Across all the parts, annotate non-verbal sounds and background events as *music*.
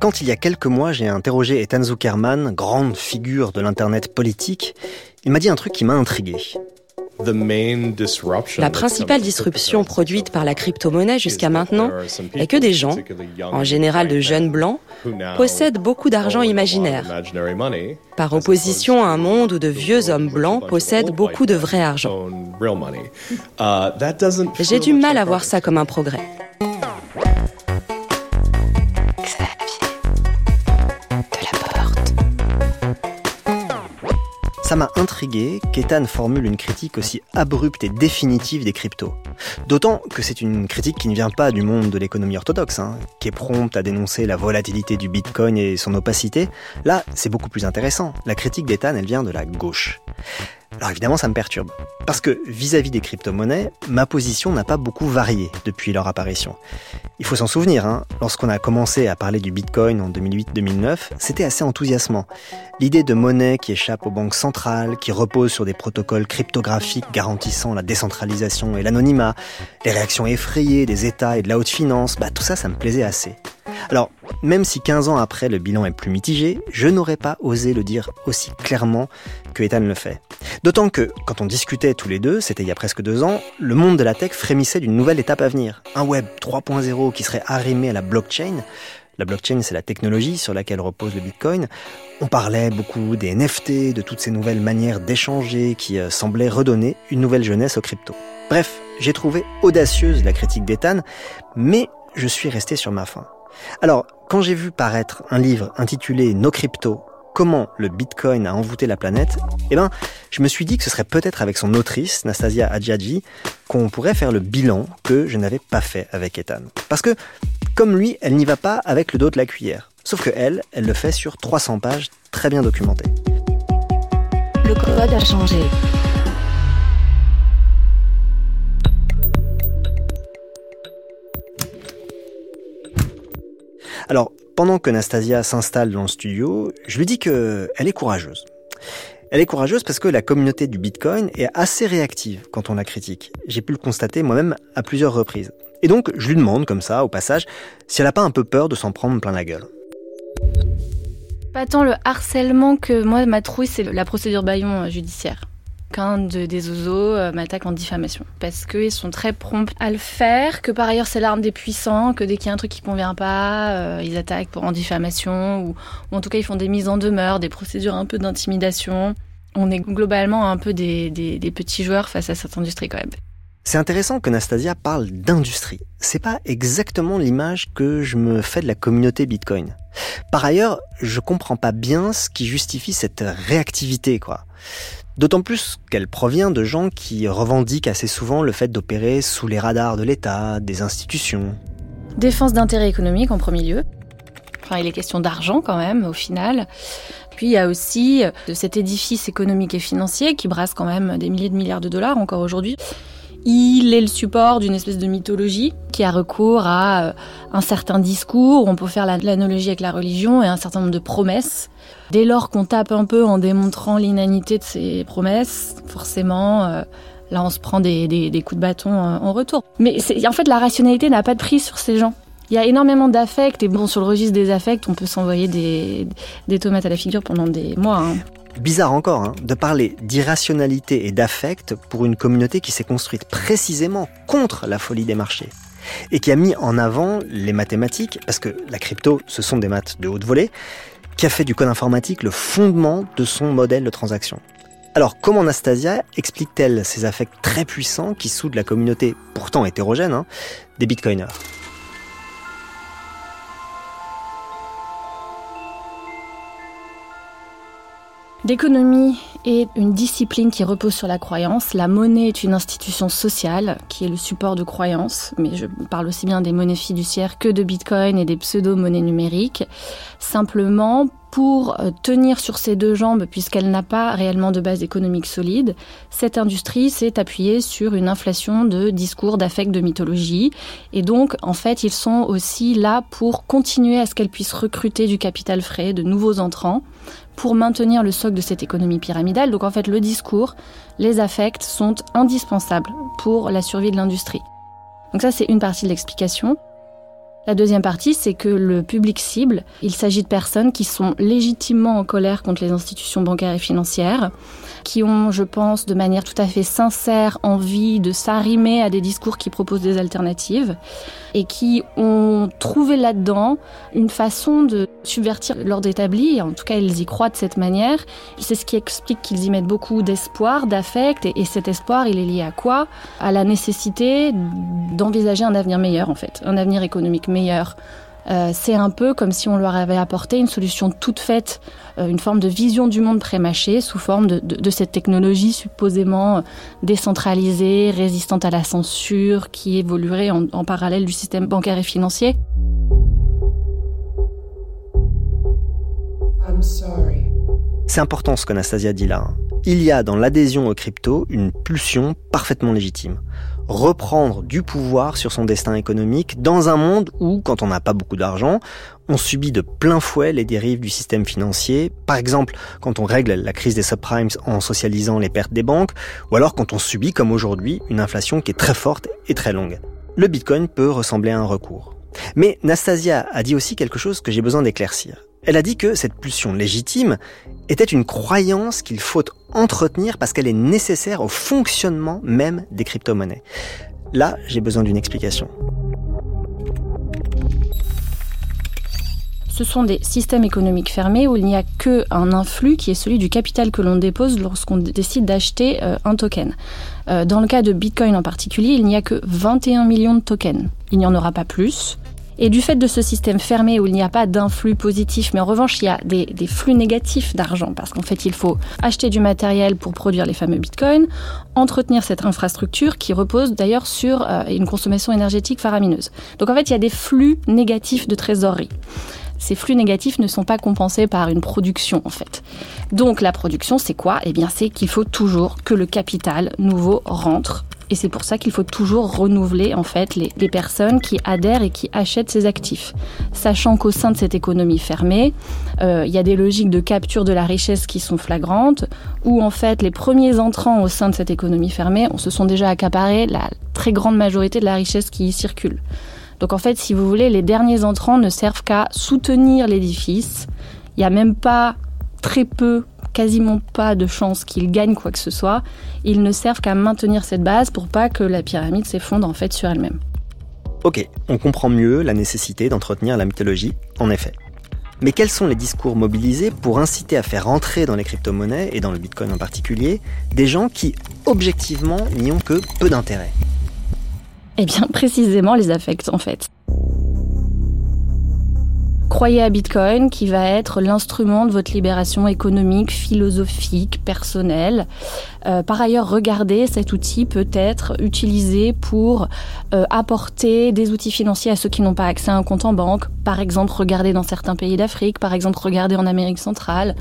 Quand il y a quelques mois, j'ai interrogé Ethan Zuckerman, grande figure de l'Internet politique, il m'a dit un truc qui m'a intrigué. La principale disruption produite par la crypto-monnaie jusqu'à maintenant est que des gens, en général de jeunes blancs, possèdent beaucoup d'argent imaginaire, par opposition à un monde où de vieux hommes blancs possèdent beaucoup de vrai argent. J'ai du mal à voir ça comme un progrès. Ça m'a intrigué qu'Ethan formule une critique aussi abrupte et définitive des cryptos. D'autant que c'est une critique qui ne vient pas du monde de l'économie orthodoxe, hein, qui est prompte à dénoncer la volatilité du Bitcoin et son opacité. Là, c'est beaucoup plus intéressant. La critique d'Ethan, elle vient de la gauche. Alors évidemment, ça me perturbe. Parce que vis-à-vis des crypto-monnaies, ma position n'a pas beaucoup varié depuis leur apparition. Il faut s'en souvenir, hein, lorsqu'on a commencé à parler du Bitcoin en 2008-2009, c'était assez enthousiasmant. L'idée de monnaie qui échappe aux banques centrales, qui repose sur des protocoles cryptographiques garantissant la décentralisation et l'anonymat, les réactions effrayées des États et de la haute finance, bah tout ça, ça me plaisait assez. Alors, même si 15 ans après le bilan est plus mitigé, je n'aurais pas osé le dire aussi clairement que Ethan le fait. D'autant que, quand on discutait tous les deux, c'était il y a presque deux ans, le monde de la tech frémissait d'une nouvelle étape à venir. Un web 3.0 qui serait arrimé à la blockchain. La blockchain, c'est la technologie sur laquelle repose le Bitcoin. On parlait beaucoup des NFT, de toutes ces nouvelles manières d'échanger qui euh, semblaient redonner une nouvelle jeunesse aux crypto. Bref, j'ai trouvé audacieuse la critique d'Ethan, mais je suis resté sur ma faim. Alors, quand j'ai vu paraître un livre intitulé Nos cryptos, comment le Bitcoin a envoûté la planète, eh ben, je me suis dit que ce serait peut-être avec son autrice, Nastasia Adjadji, qu'on pourrait faire le bilan que je n'avais pas fait avec Ethan. Parce que, comme lui, elle n'y va pas avec le dos de la cuillère. Sauf que elle, elle le fait sur 300 pages très bien documentées. Le code a changé. Alors, pendant que Nastasia s'installe dans le studio, je lui dis qu'elle est courageuse. Elle est courageuse parce que la communauté du Bitcoin est assez réactive quand on la critique. J'ai pu le constater moi-même à plusieurs reprises. Et donc, je lui demande, comme ça, au passage, si elle n'a pas un peu peur de s'en prendre plein la gueule. Pas tant le harcèlement que moi, ma trouille, c'est la procédure baillon euh, judiciaire qu'un de, des oiseaux euh, m'attaque en diffamation. Parce qu'ils sont très prompts à le faire, que par ailleurs c'est l'arme des puissants, que dès qu'il y a un truc qui convient pas, euh, ils attaquent pour en diffamation, ou, en tout cas ils font des mises en demeure, des procédures un peu d'intimidation. On est globalement un peu des, des petits joueurs face à cette industrie quand même. C'est intéressant que Nastasia parle d'industrie. C'est pas exactement l'image que je me fais de la communauté Bitcoin. Par ailleurs, je comprends pas bien ce qui justifie cette réactivité, quoi. D'autant plus qu'elle provient de gens qui revendiquent assez souvent le fait d'opérer sous les radars de l'État, des institutions. Défense d'intérêts économiques en premier lieu. Enfin, il est question d'argent quand même, au final. Puis il y a aussi euh, de cet édifice économique et financier qui brasse quand même des milliers de milliards de dollars encore aujourd'hui. Il est le support d'une espèce de mythologie qui a recours à euh, un certain discours, on peut faire l'analogie avec la religion et un certain nombre de promesses Dès lors qu'on tape un peu en démontrant l'inanité de ces promesses, forcément, euh, là on se prend des, coups de bâton euh, en retour. Mais en fait, la rationalité n'a pas de prise sur ces gens. Il y a énormément d'affects, et bon, sur le registre des affects, on peut s'envoyer des, tomates à la figure pendant des mois. Hein. Bizarre encore, hein, de parler d'irrationalité et d'affect pour une communauté qui s'est construite précisément contre la folie des marchés et qui a mis en avant les mathématiques, parce que la crypto, ce sont des maths de haute volée, qui a fait du code informatique le fondement de son modèle de transaction. Alors, comment Anastasia explique-t-elle ces affects très puissants qui soudent la communauté, pourtant hétérogène, hein, des bitcoiners? L'économie est une discipline qui repose sur la croyance. La monnaie est une institution sociale qui est le support de croyances, mais je parle aussi bien des monnaies fiduciaires que de Bitcoin et des pseudo-monnaies numériques. Simplement, pour euh, tenir sur ses deux jambes, puisqu'elle n'a pas réellement de base économique solide, cette industrie s'est appuyée sur une inflation de discours, d'affects, de mythologie. Et donc, en fait, ils sont aussi là pour continuer à ce qu'elle puisse recruter du capital frais, de nouveaux entrants, pour maintenir le socle de cette économie pyramidale. Donc en fait, le discours, les affects sont indispensables pour la survie de l'industrie. Donc ça, c'est une partie de l'explication. La deuxième partie, c'est que le public cible, il s'agit de personnes qui sont légitimement en colère contre les institutions bancaires et financières, qui ont, je pense, de manière tout à fait sincère, envie de s'arrimer à des discours qui proposent des alternatives et qui ont trouvé là-dedans une façon de subvertir l'ordre établi. En tout cas, ils y croient de cette manière. C'est ce qui explique qu'ils y mettent beaucoup d'espoir, d'affect. Et, cet espoir, il est lié à quoi? À la nécessité d'envisager un avenir meilleur, en fait, un avenir économique meilleur euh, c'est un peu comme si on leur avait apporté une solution toute faite, euh, une forme de vision du monde prémâché sous forme de, cette technologie supposément euh, décentralisée, résistante à la censure, qui évoluerait en, en parallèle du système bancaire et financier. C'est important ce qu'Anastasia dit là. Hein. Il y a dans l'adhésion aux crypto une pulsion parfaitement légitime reprendre du pouvoir sur son destin économique dans un monde où, quand on n'a pas beaucoup d'argent, on subit de plein fouet les dérives du système financier, par exemple quand on règle la crise des subprimes en socialisant les pertes des banques, ou alors quand on subit, comme aujourd'hui, une inflation qui est très forte et très longue. Le Bitcoin peut ressembler à un recours. Mais Nastasia a dit aussi quelque chose que j'ai besoin d'éclaircir. Elle a dit que cette pulsion légitime était une croyance qu'il faut entretenir parce qu'elle est nécessaire au fonctionnement même des crypto-monnaies. Là, j'ai besoin d'une explication. Ce sont des systèmes économiques fermés où il n'y a qu'un influx qui est celui du capital que l'on dépose lorsqu'on décide d'acheter euh, un token. Euh, dans le cas de Bitcoin en particulier, il n'y a que 21 millions de tokens. Il n'y en aura pas plus. Et du fait de ce système fermé où il n'y a pas d'influx positif, mais en revanche il y a des, flux négatifs d'argent, parce qu'en fait il faut acheter du matériel pour produire les fameux bitcoins, entretenir cette infrastructure qui repose d'ailleurs sur euh, une consommation énergétique faramineuse. Donc en fait il y a des flux négatifs de trésorerie ces flux négatifs ne sont pas compensés par une production en fait. Donc la production, c'est quoi? Eh bien, c'est qu'il faut toujours que le capital nouveau rentre et c'est pour ça qu'il faut toujours renouveler en fait les, personnes qui adhèrent et qui achètent ces actifs. Sachant qu'au sein de cette économie fermée, euh, il y a des logiques de capture de la richesse qui sont flagrantes, où en fait les premiers entrants au sein de cette économie fermée on se sont déjà accaparés la très grande majorité de la richesse qui y circule. Donc en fait, si vous voulez, les derniers entrants ne servent qu'à soutenir l'édifice. Il n'y a même pas très peu quasiment pas de chance qu'ils gagnent quoi que ce soit. Ils ne servent qu'à maintenir cette base pour pas que la pyramide s'effondre en fait sur elle-même. Ok, on comprend mieux la nécessité d'entretenir la mythologie, en effet. Mais quels sont les discours mobilisés pour inciter à faire entrer dans les crypto-monnaies, et dans le Bitcoin en particulier, des gens qui, objectivement, n'y ont que peu d'intérêt? Eh bien, *laughs* précisément les affects, en fait. Croyez à Bitcoin qui va être l'instrument de votre libération économique, philosophique, personnelle. Euh, par ailleurs, regardez, cet outil peut être utilisé pour euh, apporter des outils financiers à ceux qui n'ont pas accès à un compte en banque. Par exemple, regardez dans certains pays d'Afrique, par exemple, regardez en Amérique centrale.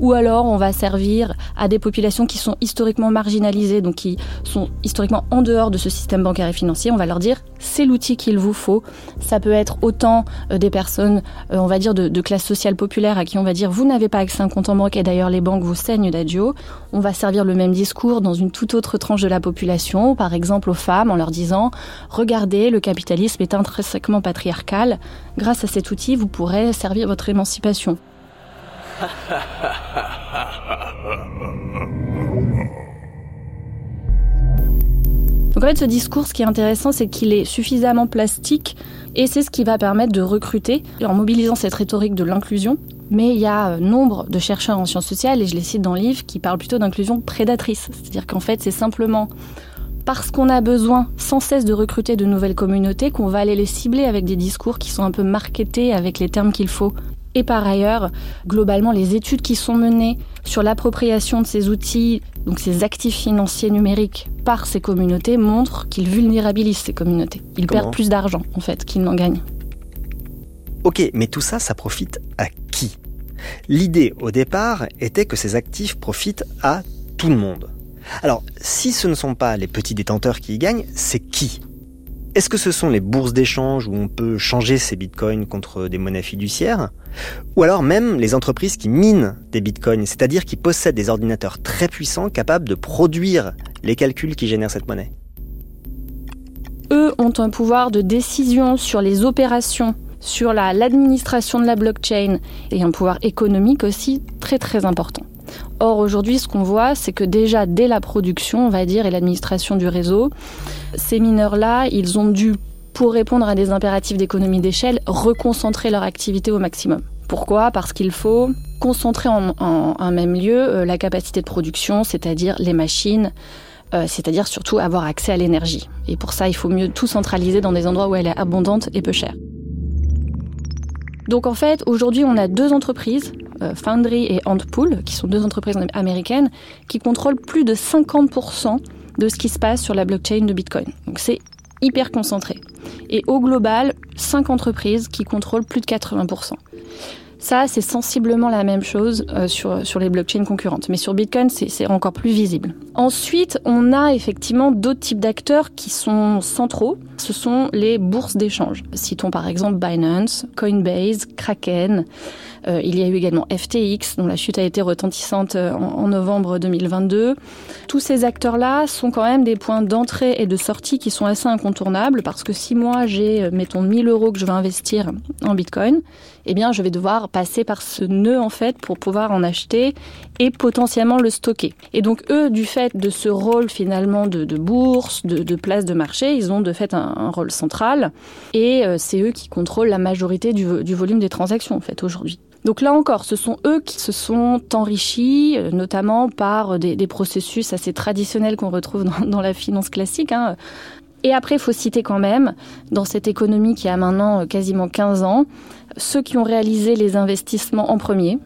Ou alors, on va servir à des populations qui sont historiquement marginalisées, donc qui sont historiquement en dehors de ce système bancaire et financier. On va leur dire, c'est l'outil qu'il vous faut. Ça peut être autant euh, des personnes, on va dire, de, classe sociale populaire à qui on va dire, vous n'avez pas accès à un compte en banque et d'ailleurs les banques vous saignent d'adio. On va servir le même discours dans une toute autre tranche de la population, par exemple aux femmes, en leur disant Regardez, le capitalisme est intrinsèquement patriarcal. Grâce à cet outil, vous pourrez servir votre émancipation. *laughs* Donc en fait, ce discours, ce qui est intéressant, c'est qu'il est suffisamment plastique et c'est ce qui va permettre de recruter en mobilisant cette rhétorique de l'inclusion mais il y a euh, nombre de chercheurs en sciences sociales, et je les cite dans le livre, qui parlent plutôt d'inclusion prédatrice. C'est-à-dire qu'en fait, c'est simplement parce qu'on a besoin sans cesse de recruter de nouvelles communautés qu'on va aller les cibler avec des discours qui sont un peu marketés avec les termes qu'il faut. Et par ailleurs, globalement, les études qui sont menées sur l'appropriation de ces outils, donc ces actifs financiers numériques par ces communautés, montrent qu'ils vulnérabilisent ces communautés. Ils perdent plus d'argent, en fait, qu'ils n'en gagnent. Ok, mais tout ça, ça profite à qui? L'idée au départ était que ces actifs profitent à tout le monde. Alors, si ce ne sont pas les petits détenteurs qui y gagnent, c'est qui? Est-ce que ce sont les bourses d'échange où on peut changer ses bitcoins contre des monnaies fiduciaires Ou alors même les entreprises qui minent des bitcoins, c'est-à-dire qui possèdent des ordinateurs très puissants capables de produire les calculs qui génèrent cette monnaie? Eux ont un pouvoir de décision sur les opérations, sur l'administration de la blockchain et un pouvoir économique aussi très très important. Or aujourd'hui, ce qu'on voit, c'est que déjà dès la production, on va dire, et l'administration du réseau, ces mineurs-là, ils ont dû, pour répondre à des impératifs d'économie d'échelle, reconcentrer leur activité au maximum. Pourquoi? Parce qu'il faut concentrer en, un même lieu euh, la capacité de production, c'est-à-dire les machines, euh, c'est-à-dire surtout avoir accès à l'énergie. Et pour ça, il faut mieux tout centraliser dans des endroits où elle est abondante et peu chère. Donc en fait, aujourd'hui, on a deux entreprises, Foundry et Antpool, qui sont deux entreprises américaines, qui contrôlent plus de 50% de ce qui se passe sur la blockchain de Bitcoin. Donc c'est hyper concentré. Et au global, cinq entreprises qui contrôlent plus de 80%. Ça, c'est sensiblement la même chose euh, sur, sur les blockchains concurrentes. Mais sur Bitcoin, c'est encore plus visible. Ensuite, on a effectivement d'autres types d'acteurs qui sont centraux. Ce sont les bourses d'échange. Citons par exemple Binance, Coinbase, Kraken. Euh, il y a eu également FTX, dont la chute a été retentissante euh, en, novembre 2022. Tous ces acteurs-là sont quand même des points d'entrée et de sortie qui sont assez incontournables parce que si moi j'ai, euh, mettons, 1000 euros que je veux investir en Bitcoin, eh bien, je vais devoir passer par ce nœud, en fait, pour pouvoir en acheter et potentiellement le stocker. Et donc, eux, du fait de ce rôle, finalement, de, bourse, de, place de marché, ils ont de fait un, rôle central. Et c'est eux qui contrôlent la majorité du, du volume des transactions, en fait, aujourd'hui. Donc là encore, ce sont eux qui se sont enrichis, euh, notamment par des, processus assez traditionnels qu'on retrouve dans, *laughs* la finance classique. Hein. Et après, il faut citer quand même, dans cette économie qui a maintenant euh, quasiment 15 ans, ceux qui ont réalisé les investissements en premier,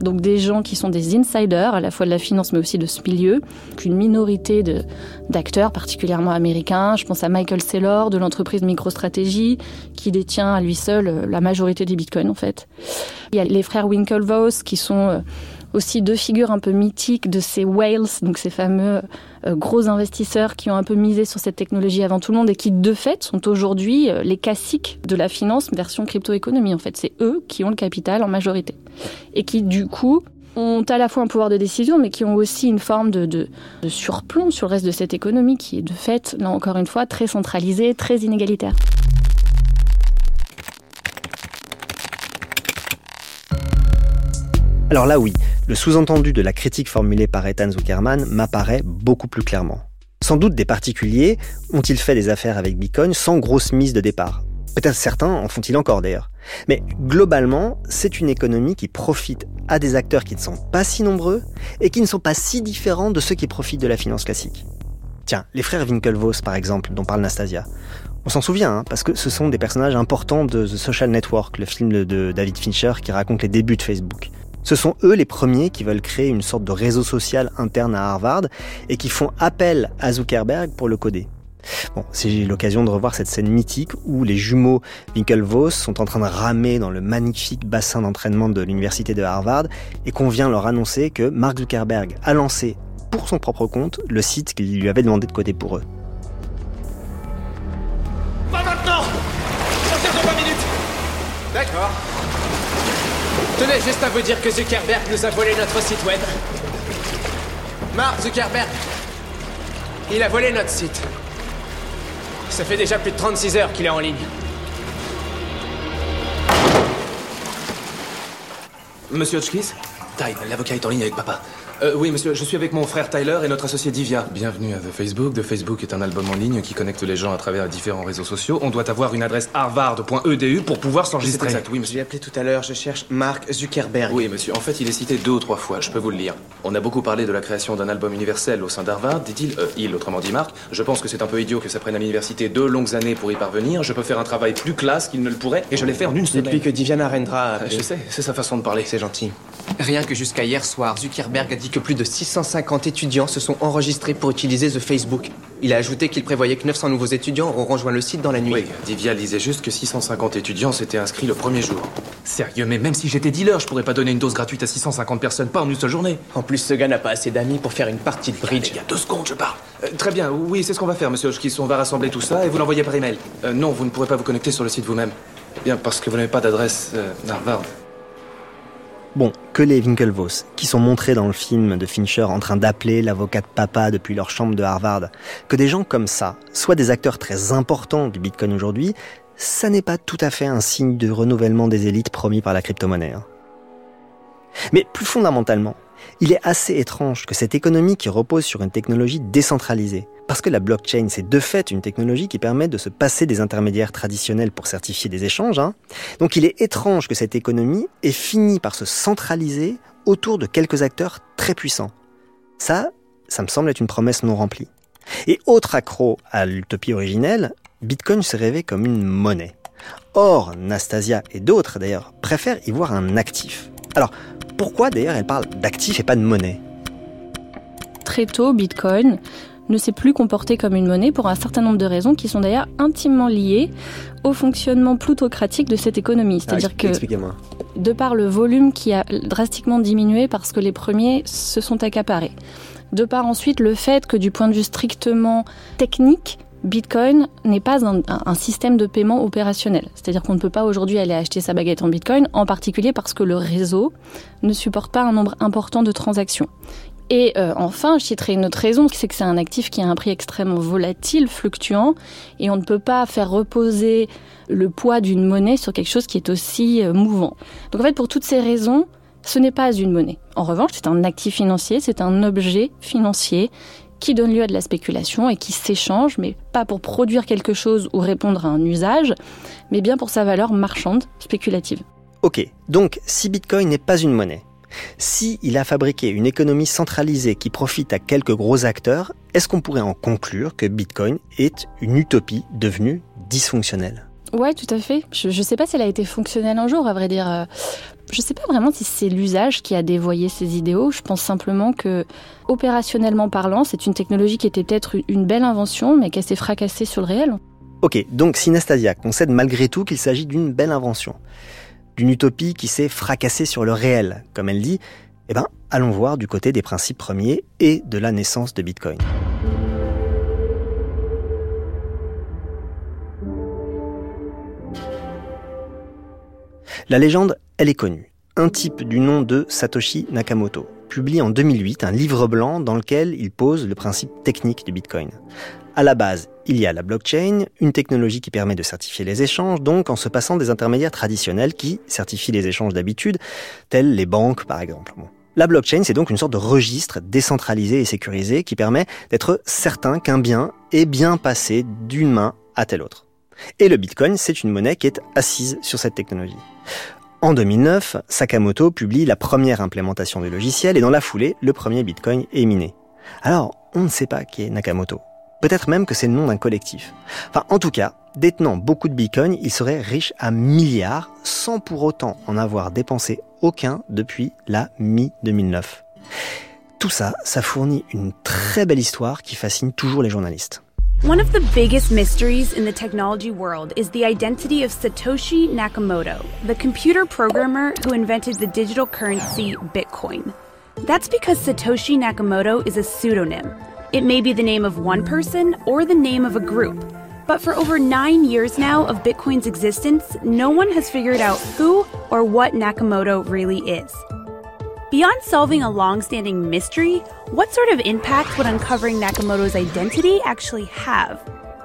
donc des gens qui sont des insiders, à la fois de la finance mais aussi de ce milieu, qu'une minorité d'acteurs, particulièrement américains. Je pense à Michael Saylor de l'entreprise MicroStrategy, qui détient à lui seul euh, la majorité des bitcoins en fait. Il y a les frères Winklevoss qui sont euh, aussi deux figures un peu mythiques de ces whales, donc ces fameux euh, gros investisseurs qui ont un peu misé sur cette technologie avant tout le monde et qui de fait sont aujourd'hui euh, les classiques de la finance version crypto-économie. En fait, c'est eux qui ont le capital en majorité et qui du coup ont à la fois un pouvoir de décision, mais qui ont aussi une forme de, de, surplomb sur le reste de cette économie qui est de fait, là encore une fois, très centralisée, très inégalitaire. Alors là oui, le sous-entendu de la critique formulée par Ethan Zuckerman m'apparaît beaucoup plus clairement. Sans doute des particuliers ont-ils fait des affaires avec Bitcoin sans grosse mise de départ. Peut-être certains en font-ils encore d'ailleurs. Mais globalement, c'est une économie qui profite à des acteurs qui ne sont pas si nombreux et qui ne sont pas si différents de ceux qui profitent de la finance classique. Tiens, les frères Winklevoss par exemple, dont parle Nastasia. On s'en souvient, hein, parce que ce sont des personnages importants de The Social Network, le film de David Fincher qui raconte les débuts de Facebook. Ce sont eux les premiers qui veulent créer une sorte de réseau social interne à Harvard et qui font appel à Zuckerberg pour le coder. Bon, c'est l'occasion de revoir cette scène mythique où les jumeaux Winklevoss sont en train de ramer dans le magnifique bassin d'entraînement de l'université de Harvard et qu'on vient leur annoncer que Mark Zuckerberg a lancé pour son propre compte le site qu'il lui avait demandé de coder pour eux. Tenez juste à vous dire que Zuckerberg nous a volé notre site web. Mark Zuckerberg. Il a volé notre site. Ça fait déjà plus de 36 heures qu'il est en ligne. Monsieur Hotchkiss Ty, l'avocat est en ligne avec papa. Euh, oui, monsieur, je suis avec mon frère Tyler et notre associé Divya. Bienvenue à The Facebook. The Facebook est un album en ligne qui connecte les gens à travers différents réseaux sociaux. On doit avoir une adresse harvard.edu pour pouvoir s'enregistrer. Exact, oui, monsieur. J'ai appelé tout à l'heure, je cherche Mark Zuckerberg. Oui, monsieur, en fait, il est cité deux ou trois fois, je peux vous le lire. On a beaucoup parlé de la création d'un album universel au sein d'Harvard, dit-il, euh, il, autrement dit Mark. Je pense que c'est un peu idiot que ça prenne à l'université deux longues années pour y parvenir. Je peux faire un travail plus classe qu'il ne le pourrait, et je l'ai fait en une semaine. Depuis que Diviana Narendra a... Je sais, c'est sa façon de parler. C'est gentil. Rien que jusqu'à hier soir, Zuckerberg a dit que plus de 650 étudiants se sont enregistrés pour utiliser The Facebook. Il a ajouté qu'il prévoyait que 900 nouveaux étudiants auront rejoint le site dans la nuit. Oui, Divya disait juste que 650 étudiants s'étaient inscrits le premier jour. Sérieux, mais même si j'étais dealer, je pourrais pas donner une dose gratuite à 650 personnes, pas en une seule journée. En plus, ce gars n'a pas assez d'amis pour faire une partie de bridge. Il y a deux secondes, je parle. Euh, très bien, oui, c'est ce qu'on va faire, monsieur Hochkiss. On va rassembler tout ça et vous l'envoyer par email. Euh, non, vous ne pourrez pas vous connecter sur le site vous-même. Bien, parce que vous n'avez pas d'adresse euh, Bon, que les Winklevoss, qui sont montrés dans le film de Fincher en train d'appeler l'avocat de papa depuis leur chambre de Harvard, que des gens comme ça soient des acteurs très importants du Bitcoin aujourd'hui, ça n'est pas tout à fait un signe de renouvellement des élites promis par la crypto-monnaie. Hein. Mais plus fondamentalement, il est assez étrange que cette économie qui repose sur une technologie décentralisée, parce que la blockchain c'est de fait une technologie qui permet de se passer des intermédiaires traditionnels pour certifier des échanges, hein. donc il est étrange que cette économie ait fini par se centraliser autour de quelques acteurs très puissants. Ça, ça me semble être une promesse non remplie. Et autre accro à l'utopie originelle, Bitcoin se rêvait comme une monnaie. Or, Nastasia et d'autres d'ailleurs préfèrent y voir un actif. Alors, pourquoi d'ailleurs elle parle d'actifs et pas de monnaie Très tôt, Bitcoin ne s'est plus comporté comme une monnaie pour un certain nombre de raisons qui sont d'ailleurs intimement liées au fonctionnement plutocratique de cette économie. Ah, C'est-à-dire que, de par le volume qui a drastiquement diminué parce que les premiers se sont accaparés, de par ensuite le fait que du point de vue strictement technique, Bitcoin n'est pas un, système de paiement opérationnel. C'est-à-dire qu'on ne peut pas aujourd'hui aller acheter sa baguette en Bitcoin, en particulier parce que le réseau ne supporte pas un nombre important de transactions. Et euh, enfin, je citerai une autre raison, c'est que c'est un actif qui a un prix extrêmement volatile, fluctuant, et on ne peut pas faire reposer le poids d'une monnaie sur quelque chose qui est aussi euh, mouvant. Donc en fait, pour toutes ces raisons, ce n'est pas une monnaie. En revanche, c'est un actif financier, c'est un objet financier qui donne lieu à de la spéculation et qui s'échange, mais pas pour produire quelque chose ou répondre à un usage, mais bien pour sa valeur marchande, spéculative. Ok, donc si Bitcoin n'est pas une monnaie, si il a fabriqué une économie centralisée qui profite à quelques gros acteurs, est-ce qu'on pourrait en conclure que Bitcoin est une utopie devenue dysfonctionnelle? Ouais, tout à fait. Je ne sais pas si elle a été fonctionnelle un jour, à vrai dire. Je ne sais pas vraiment si c'est l'usage qui a dévoyé ces idéaux. Je pense simplement que, opérationnellement parlant, c'est une technologie qui était peut-être une belle invention, mais qui s'est fracassée sur le réel. Ok, donc Synastasia concède malgré tout qu'il s'agit d'une belle invention, d'une utopie qui s'est fracassée sur le réel, comme elle dit. Eh ben, allons voir du côté des principes premiers et de la naissance de Bitcoin. La légende, elle est connue. Un type du nom de Satoshi Nakamoto publie en 2008 un livre blanc dans lequel il pose le principe technique du Bitcoin. À la base, il y a la blockchain, une technologie qui permet de certifier les échanges, donc en se passant des intermédiaires traditionnels qui certifient les échanges d'habitude, tels les banques par exemple. La blockchain, c'est donc une sorte de registre décentralisé et sécurisé qui permet d'être certain qu'un bien est bien passé d'une main à telle autre. Et le Bitcoin, c'est une monnaie qui est assise sur cette technologie. En 2009, Sakamoto publie la première implémentation du logiciel et dans la foulée, le premier Bitcoin est miné. Alors, on ne sait pas qui est Nakamoto. Peut-être même que c'est le nom d'un collectif. Enfin, en tout cas, détenant beaucoup de Bitcoin, il serait riche à milliards sans pour autant en avoir dépensé aucun depuis la mi-2009. Tout ça, ça fournit une très belle histoire qui fascine toujours les journalistes. One of the biggest mysteries in the technology world is the identity of Satoshi Nakamoto, the computer programmer who invented the digital currency Bitcoin. That's because Satoshi Nakamoto is a pseudonym. It may be the name of one person or the name of a group. But for over nine years now of Bitcoin's existence, no one has figured out who or what Nakamoto really is. Beyond solving a long-standing mystery, what sort of impact would uncovering Nakamoto's identity actually have?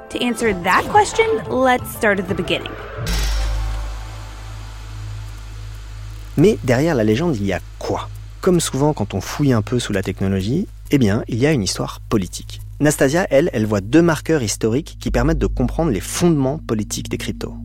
To answer that question, let's start at the beginning. Mais derrière la légende, il y a quoi? Comme souvent quand on fouille un peu sous la technologie, eh bien, il y a une histoire politique. Nastasia, elle, elle voit deux marqueurs historiques qui permettent de comprendre les fondements politiques des cryptos.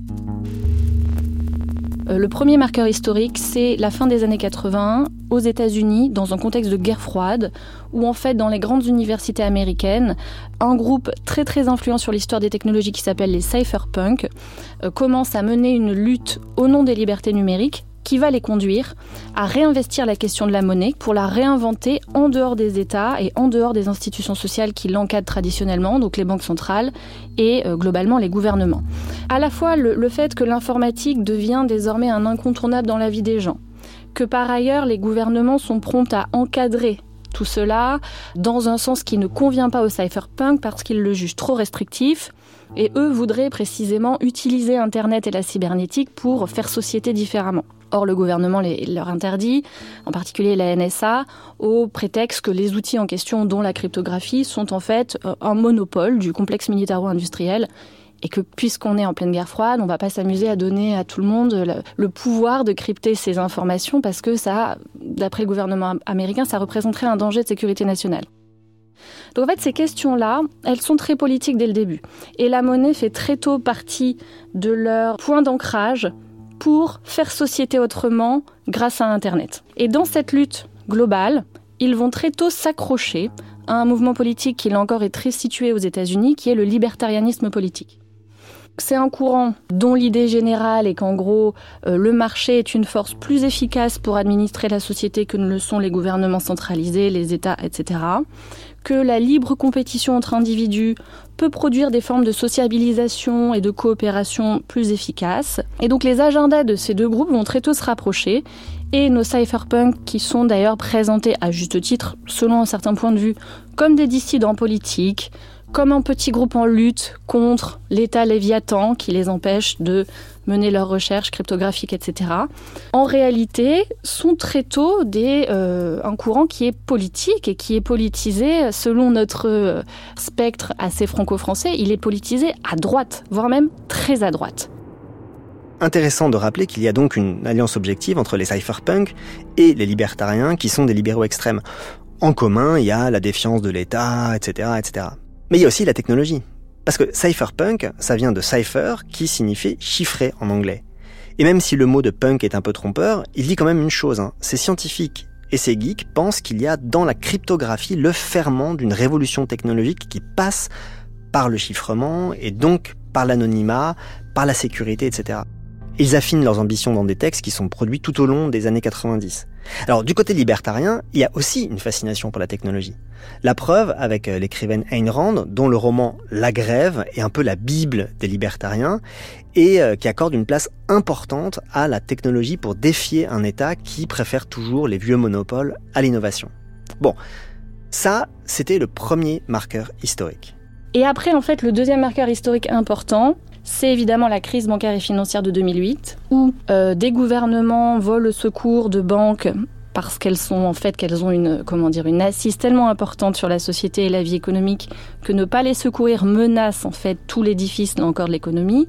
Euh, le premier marqueur historique, c'est la fin des années 80 aux États-Unis, dans un contexte de guerre froide, où en fait, dans les grandes universités américaines, un groupe très très influent sur l'histoire des technologies qui s'appelle les cypherpunks euh, commence à mener une lutte au nom des libertés numériques qui va les conduire à réinvestir la question de la monnaie pour la réinventer en dehors des États et en dehors des institutions sociales qui l'encadrent traditionnellement, donc les banques centrales et euh, globalement les gouvernements. À la fois le, le fait que l'informatique devient désormais un incontournable dans la vie des gens, que par ailleurs les gouvernements sont prompts à encadrer tout cela dans un sens qui ne convient pas aux cypherpunks parce qu'ils le jugent trop restrictif, et eux voudraient précisément utiliser Internet et la cybernétique pour faire société différemment. Or, le gouvernement les, leur interdit, en particulier la NSA, au prétexte que les outils en question, dont la cryptographie, sont en fait euh, un monopole du complexe militaro-industriel et que puisqu'on est en pleine guerre froide, on ne va pas s'amuser à donner à tout le monde le, pouvoir de crypter ces informations parce que ça, d'après le gouvernement américain, ça représenterait un danger de sécurité nationale. Donc en fait, ces questions-là, elles sont très politiques dès le début. Et la monnaie fait très tôt partie de leur point d'ancrage pour faire société autrement grâce à Internet. Et dans cette lutte globale, ils vont très tôt s'accrocher à un mouvement politique qui, là encore, est très situé aux États-Unis, qui est le libertarianisme politique. C'est un courant dont l'idée générale est qu'en gros, euh, le marché est une force plus efficace pour administrer la société que ne le sont les gouvernements centralisés, les États, etc que la libre compétition entre individus peut produire des formes de sociabilisation et de coopération plus efficaces. Et donc les agendas de ces deux groupes vont très tôt se rapprocher et nos cypherpunks, qui sont d'ailleurs présentés à juste titre, selon un certain point de vue, comme des dissidents politiques, comme un petit groupe en lutte contre l'État léviathan qui les empêche de mener leurs recherches cryptographiques, etc., en réalité sont très tôt euh, un courant qui est politique et qui est politisé selon notre euh, spectre assez franco-français, il est politisé à droite, voire même très à droite. Intéressant de rappeler qu'il y a donc une alliance objective entre les cypherpunks et les libertariens qui sont des libéraux extrêmes. En commun, il y a la défiance de l'État, etc., etc. Mais il y a aussi la technologie. Parce que cypherpunk, ça vient de cipher, qui signifie chiffrer en anglais. Et même si le mot de punk est un peu trompeur, il dit quand même une chose, hein. ces scientifiques et ces geeks pensent qu'il y a dans la cryptographie le ferment d'une révolution technologique qui passe par le chiffrement et donc par l'anonymat, par la sécurité, etc. Ils affinent leurs ambitions dans des textes qui sont produits tout au long des années 90. Alors du côté libertarien, il y a aussi une fascination pour la technologie. La preuve avec euh, l'écrivaine Ayn Rand, dont le roman La Grève est un peu la bible des libertariens, et euh, qui accorde une place importante à la technologie pour défier un État qui préfère toujours les vieux monopoles à l'innovation. Bon, ça, c'était le premier marqueur historique. Et après, en fait, le deuxième marqueur historique important, c'est évidemment la crise bancaire et financière de 2008, où euh, des gouvernements volent le secours de banques parce qu'elles sont en fait qu'elles ont une comment une assise tellement importante sur la société et la vie économique que ne pas les secourir menace en fait tout l'édifice là encore de l'économie.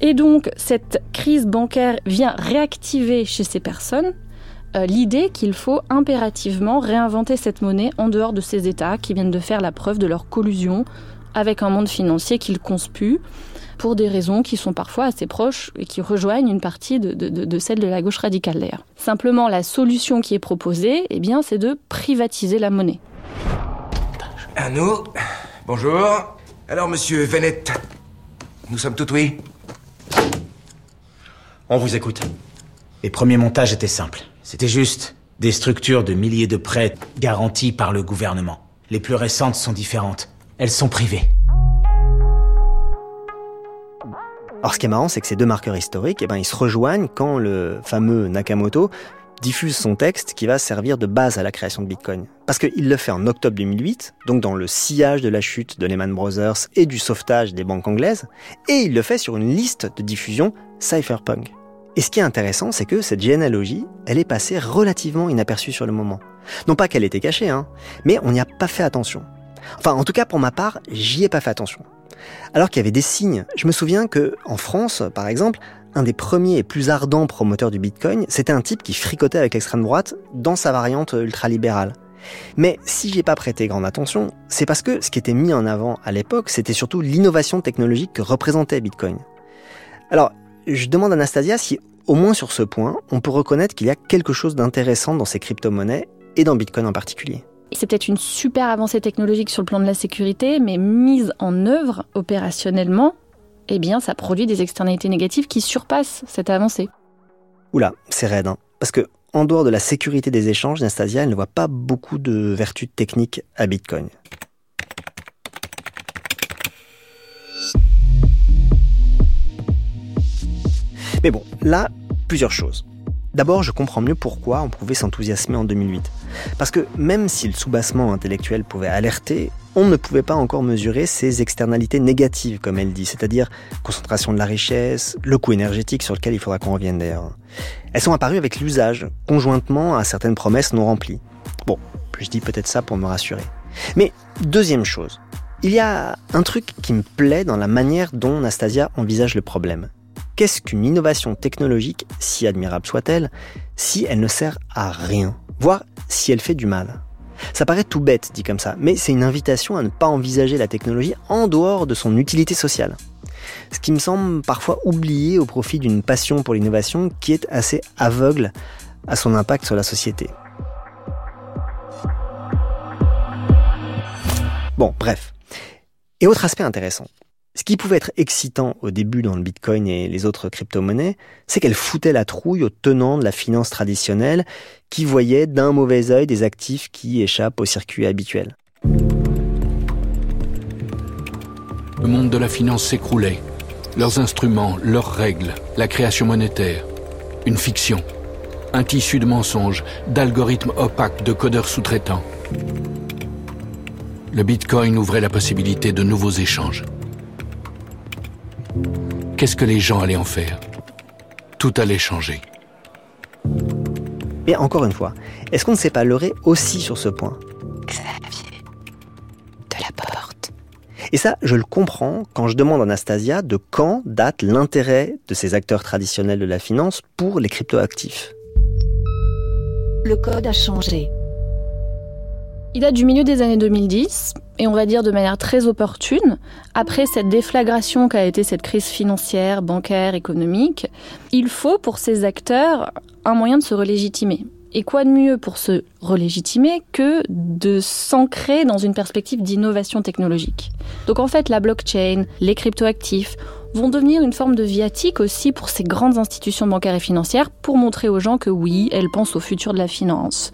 Et donc cette crise bancaire vient réactiver chez ces personnes euh, l'idée qu'il faut impérativement réinventer cette monnaie en dehors de ces États qui viennent de faire la preuve de leur collusion avec un monde financier qu'ils conspuent pour des raisons qui sont parfois assez proches et qui rejoignent une partie de, de, celle de la gauche radicale d'ailleurs. Simplement, la solution qui est proposée, eh bien, c'est de privatiser la monnaie. À nous. Bonjour. Alors, monsieur Venette, nous sommes tout oui On vous écoute. Les premiers montages étaient simples. C'était juste des structures de milliers de prêts garantis par le gouvernement. Les plus récentes sont différentes. Elles sont privées. Alors ce qui est marrant, c'est que ces deux marqueurs historiques, eh ben, ils se rejoignent quand le fameux Nakamoto diffuse son texte qui va servir de base à la création de Bitcoin. Parce qu'il le fait en octobre 2008, donc dans le sillage de la chute de Lehman Brothers et du sauvetage des banques anglaises, et il le fait sur une liste de diffusion cypherpunk. Et ce qui est intéressant, c'est que cette généalogie, elle est passée relativement inaperçue sur le moment. Non pas qu'elle était cachée, hein, mais on n'y a pas fait attention. Enfin, en tout cas, pour ma part, j'y ai pas fait attention alors qu'il y avait des signes. Je me souviens que en France, par exemple, un des premiers et plus ardents promoteurs du Bitcoin, c'était un type qui fricotait avec l'extrême droite dans sa variante ultralibérale. Mais si j'ai pas prêté grande attention, c'est parce que ce qui était mis en avant à l'époque, c'était surtout l'innovation technologique que représentait Bitcoin. Alors, je demande à Anastasia si, au moins sur ce point, on peut reconnaître qu'il y a quelque chose d'intéressant dans ces crypto-monnaies et dans Bitcoin en particulier. C'est peut-être une super avancée technologique sur le plan de la sécurité, mais mise en œuvre opérationnellement, eh bien, ça produit des externalités négatives qui surpassent cette avancée. Oula, c'est raide, hein. parce que en dehors de la sécurité des échanges, Nastasia, elle ne voit pas beaucoup de vertus techniques à Bitcoin. Mais bon, là, plusieurs choses. D'abord, je comprends mieux pourquoi on pouvait s'enthousiasmer en 2008. Parce que même si le soubassement intellectuel pouvait alerter, on ne pouvait pas encore mesurer ses externalités négatives, comme elle dit, c'est-à-dire concentration de la richesse, le coût énergétique sur lequel il faudra qu'on revienne d'ailleurs. Elles sont apparues avec l'usage, conjointement à certaines promesses non remplies. Bon, je dis peut-être ça pour me rassurer. Mais deuxième chose, il y a un truc qui me plaît dans la manière dont Nastasia envisage le problème. Qu'est-ce qu'une innovation technologique, si admirable soit-elle, si elle ne sert à rien, voire si elle fait du mal? Ça paraît tout bête dit comme ça, mais c'est une invitation à ne pas envisager la technologie en dehors de son utilité sociale. Ce qui me semble parfois oublié au profit d'une passion pour l'innovation qui est assez aveugle à son impact sur la société. Bon, bref. Et autre aspect intéressant, ce qui pouvait être excitant au début dans le Bitcoin et les autres crypto-monnaies, c'est qu'elle foutait la trouille aux tenants de la finance traditionnelle qui voyaient d'un mauvais œil des actifs qui échappent au circuit habituel. Le monde de la finance s'écroulait. Leurs instruments, leurs règles, la création monétaire. Une fiction. Un tissu de mensonges, d'algorithmes opaques, de codeurs sous-traitants. Le Bitcoin ouvrait la possibilité de nouveaux échanges. Qu'est-ce que les gens allaient en faire? Tout allait changer. Et encore une fois, est-ce qu'on ne s'est pas leurré aussi sur ce point? Xavier, de la porte. Et ça, je le comprends quand je demande à Anastasia de quand date l'intérêt de ces acteurs traditionnels de la finance pour les cryptoactifs. Le code a changé. Il date du milieu des années 2010 et on va dire de manière très opportune, après cette déflagration qu'a été cette crise financière, bancaire, économique, il faut pour ces acteurs un moyen de se relégitimer. Et quoi de mieux pour se relégitimer que de s'ancrer dans une perspective d'innovation technologique? Donc en fait, la blockchain, les cryptoactifs vont devenir une forme de viatique aussi pour ces grandes institutions bancaires et financières pour montrer aux gens que oui, elles pensent au futur de la finance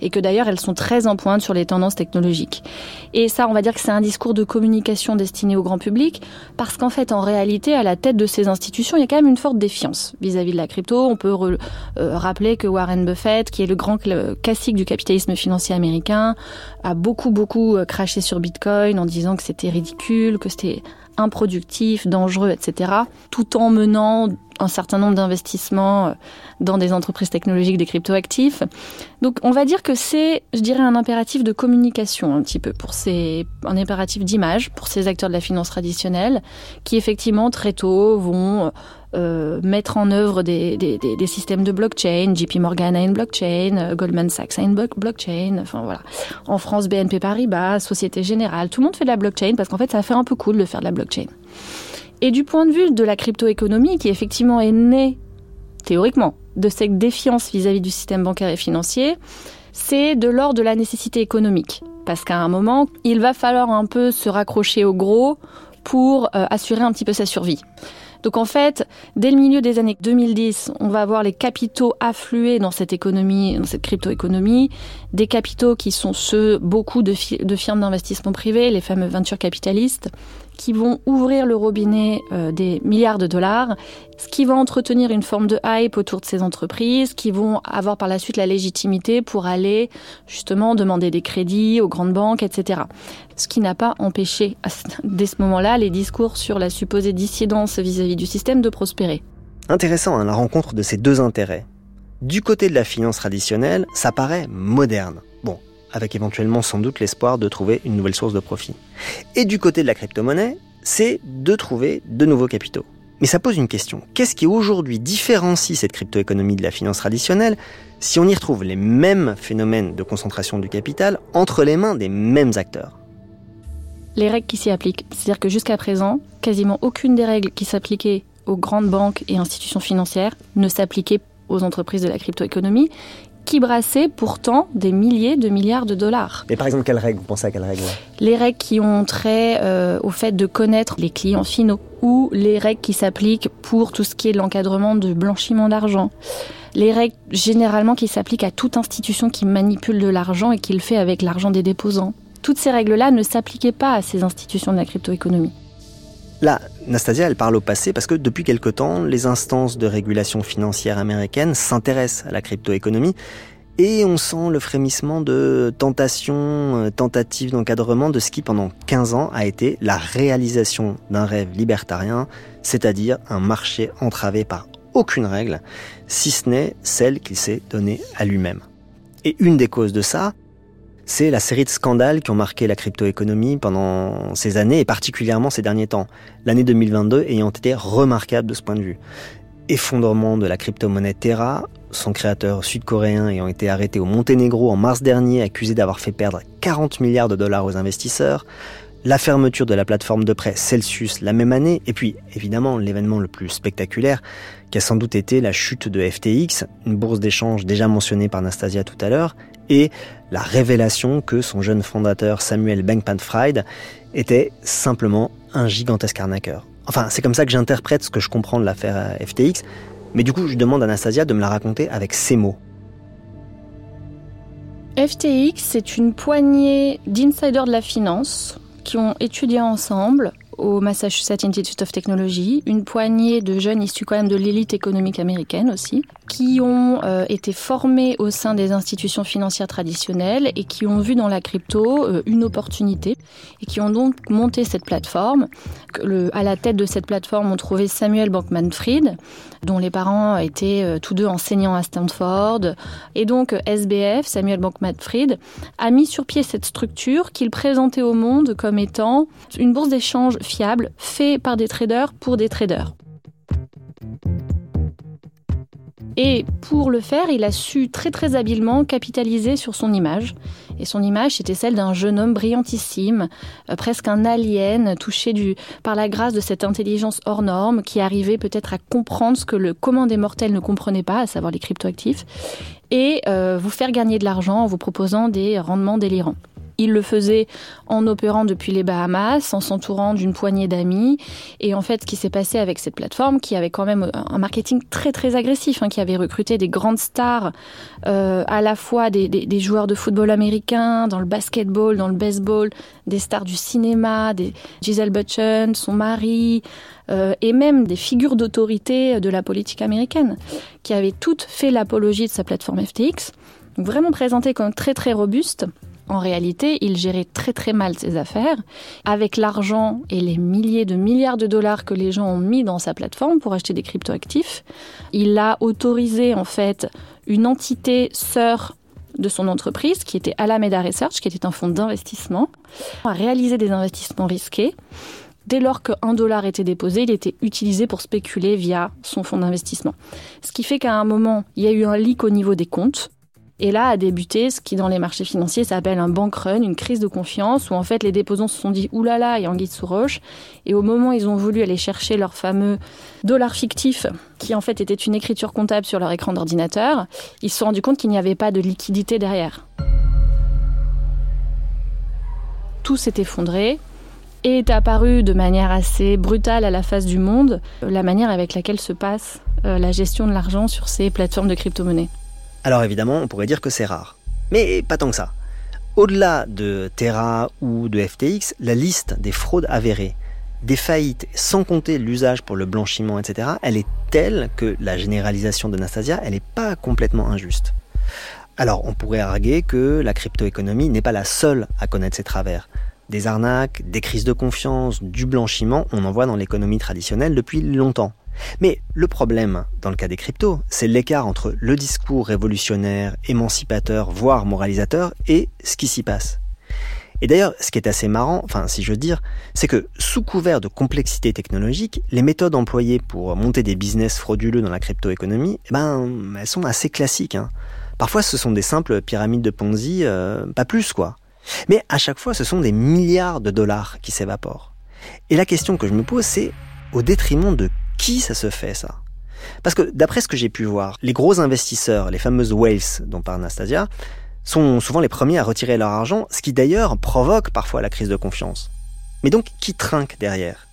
et que d'ailleurs elles sont très en pointe sur les tendances technologiques. Et ça, on va dire que c'est un discours de communication destiné au grand public parce qu'en fait, en réalité, à la tête de ces institutions, il y a quand même une forte défiance vis-à-vis de la crypto. On peut euh, rappeler que Warren Buffett, qui est le grand classique du capitalisme financier américain, a beaucoup beaucoup euh, craché sur Bitcoin en disant que c'était ridicule, que c'était improductif, dangereux, etc., tout en menant un certain nombre d'investissements euh, dans des entreprises technologiques, des cryptoactifs. Donc on va dire que c'est, je dirais, un impératif de communication un petit peu pour ces, un impératif d'image pour ces acteurs de la finance traditionnelle qui effectivement très tôt vont euh, mettre en œuvre des, systèmes de blockchain. JP Morgan a une blockchain, euh, Goldman Sachs a une blockchain. Enfin voilà. En France, BNP Paribas, Société Générale, tout le monde fait de la blockchain parce qu'en fait, ça fait un peu cool de faire de la blockchain. Et du point de vue de la cryptoéconomie, qui effectivement est née théoriquement de cette défiance vis-à-vis -vis du système bancaire et financier, c'est de l'ordre de la nécessité économique. Parce qu'à un moment, il va falloir un peu se raccrocher au gros pour euh, assurer un petit peu sa survie. Donc en fait, dès le milieu des années 2010, on va voir les capitaux affluer dans cette économie, dans cette crypto-économie, des capitaux qui sont ceux beaucoup de, firmes d'investissement privées, les fameux venture capitalistes, qui vont ouvrir le robinet euh, des milliards de dollars, ce qui va entretenir une forme de hype autour de ces entreprises, qui vont avoir par la suite la légitimité pour aller justement demander des crédits aux grandes banques, etc. Ce qui n'a pas empêché, dès ce moment-là, les discours sur la supposée dissidence vis-à-vis du système de prospérer. Intéressant, hein, la rencontre de ces deux intérêts. Du côté de la finance traditionnelle, ça paraît moderne. Avec éventuellement sans doute l'espoir de trouver une nouvelle source de profit. Et du côté de la crypto-monnaie, c'est de trouver de nouveaux capitaux. Mais ça pose une question. Qu'est-ce qui aujourd'hui différencie cette crypto-économie de la finance traditionnelle si on y retrouve les mêmes phénomènes de concentration du capital entre les mains des mêmes acteurs? Les règles qui s'y appliquent. C'est-à-dire que jusqu'à présent, quasiment aucune des règles qui s'appliquaient aux grandes banques et institutions financières ne s'appliquait aux entreprises de la crypto-économie qui brassait pourtant des milliers de milliards de dollars. Et par exemple, quelles règles Vous pensez à quelles règles Les règles qui ont trait euh, au fait de connaître les clients finaux ou les règles qui s'appliquent pour tout ce qui est l'encadrement de blanchiment d'argent. Les règles généralement qui s'appliquent à toute institution qui manipule de l'argent et qui le fait avec l'argent des déposants. Toutes ces règles-là ne s'appliquaient pas à ces institutions de la cryptoéconomie. Là, Nastasia, elle parle au passé parce que depuis quelque temps, les instances de régulation financière américaines s'intéressent à la cryptoéconomie Et on sent le frémissement de tentation, euh, tentative d'encadrement de ce qui pendant 15 ans a été la réalisation d'un rêve libertarien, c'est-à-dire un marché entravé par aucune règle, si ce n'est celle qu'il s'est donnée à lui-même. Et une des causes de ça, c'est la série de scandales qui ont marqué la crypto-économie pendant ces années et particulièrement ces derniers temps. L'année 2022 ayant été remarquable de ce point de vue. Effondrement de la crypto-monnaie Terra, son créateur sud-coréen ayant été arrêté au Monténégro en mars dernier, accusé d'avoir fait perdre 40 milliards de dollars aux investisseurs, la fermeture de la plateforme de prêt Celsius la même année, et puis évidemment l'événement le plus spectaculaire, qui a sans doute été la chute de FTX, une bourse d'échange déjà mentionnée par Nastasia tout à l'heure, et la révélation que son jeune fondateur Samuel Bankman-Fried était simplement un gigantesque arnaqueur. Enfin, c'est comme ça que j'interprète ce que je comprends de l'affaire FTX, mais du coup, je demande à Anastasia de me la raconter avec ses mots. FTX, c'est une poignée d'insiders de la finance qui ont étudié ensemble au Massachusetts Institute of Technology, une poignée de jeunes issus quand même de l'élite économique américaine aussi, qui ont euh, été formés au sein des institutions financières traditionnelles et qui ont vu dans la crypto euh, une opportunité et qui ont donc monté cette plateforme. Le, à la tête de cette plateforme, on trouvait Samuel Bankman-Fried, dont les parents étaient euh, tous deux enseignants à Stanford. Et donc SBF, Samuel Bankman-Fried, a mis sur pied cette structure qu'il présentait au monde comme étant une bourse d'échange fiable, faite par des traders pour des traders. Et pour le faire, il a su très très habilement capitaliser sur son image. Et son image, c'était celle d'un jeune homme brillantissime, euh, presque un alien, touché du, par la grâce de cette intelligence hors norme, qui arrivait peut-être à comprendre ce que le commun des mortels ne comprenait pas, à savoir les cryptoactifs, et euh, vous faire gagner de l'argent en vous proposant des rendements délirants. Il le faisait en opérant depuis les Bahamas, en s'entourant d'une poignée d'amis. Et en fait, ce qui s'est passé avec cette plateforme, qui avait quand même un marketing très très agressif, hein, qui avait recruté des grandes stars, euh, à la fois des, joueurs de football américain, dans le basketball, dans le baseball, des stars du cinéma, des Giselle Butchen, son mari, euh, et même des figures d'autorité de la politique américaine, qui avaient toutes fait l'apologie de sa plateforme FTX. Vraiment présentée comme très très robuste. En réalité, il gérait très très mal ses affaires. Avec l'argent et les milliers de milliards de dollars que les gens ont mis dans sa plateforme pour acheter des cryptoactifs, il a autorisé en fait une entité sœur de son entreprise, qui était Alameda Research, qui était un fonds d'investissement, à réaliser des investissements risqués. Dès lors qu'un dollar était déposé, il était utilisé pour spéculer via son fonds d'investissement. Ce qui fait qu'à un moment, il y a eu un leak au niveau des comptes. Et là a débuté ce qui dans les marchés financiers s'appelle un bank run, une crise de confiance, où en fait les déposants se sont dit oulala, y a anguille sous roche. Et au moment où ils ont voulu aller chercher leur fameux dollar fictif, qui en fait était une écriture comptable sur leur écran d'ordinateur, ils se sont rendus compte qu'il n'y avait pas de liquidité derrière. Tout s'est effondré, et est apparu de manière assez brutale à la face du monde la manière avec laquelle se passe euh, la gestion de l'argent sur ces plateformes de crypto-monnaies. Alors évidemment, on pourrait dire que c'est rare. Mais pas tant que ça. Au-delà de Terra ou de FTX, la liste des fraudes avérées, des faillites, sans compter l'usage pour le blanchiment, etc., elle est telle que la généralisation de Nastasia, elle n'est pas complètement injuste. Alors on pourrait arguer que la cryptoéconomie n'est pas la seule à connaître ces travers. Des arnaques, des crises de confiance, du blanchiment, on en voit dans l'économie traditionnelle depuis longtemps. Mais le problème, dans le cas des cryptos, c'est l'écart entre le discours révolutionnaire, émancipateur, voire moralisateur, et ce qui s'y passe. Et d'ailleurs, ce qui est assez marrant, enfin si je veux dire, c'est que sous couvert de complexité technologique, les méthodes employées pour monter des business frauduleux dans la cryptoéconomie, eh ben, elles sont assez classiques. Hein. Parfois, ce sont des simples pyramides de Ponzi, euh, pas plus quoi. Mais à chaque fois, ce sont des milliards de dollars qui s'évaporent. Et la question que je me pose, c'est au détriment de qui ça se fait ça? Parce que d'après ce que j'ai pu voir, les gros investisseurs, les fameuses whales dont parle Anastasia, sont souvent les premiers à retirer leur argent, ce qui d'ailleurs provoque parfois la crise de confiance. Mais donc qui trinque derrière?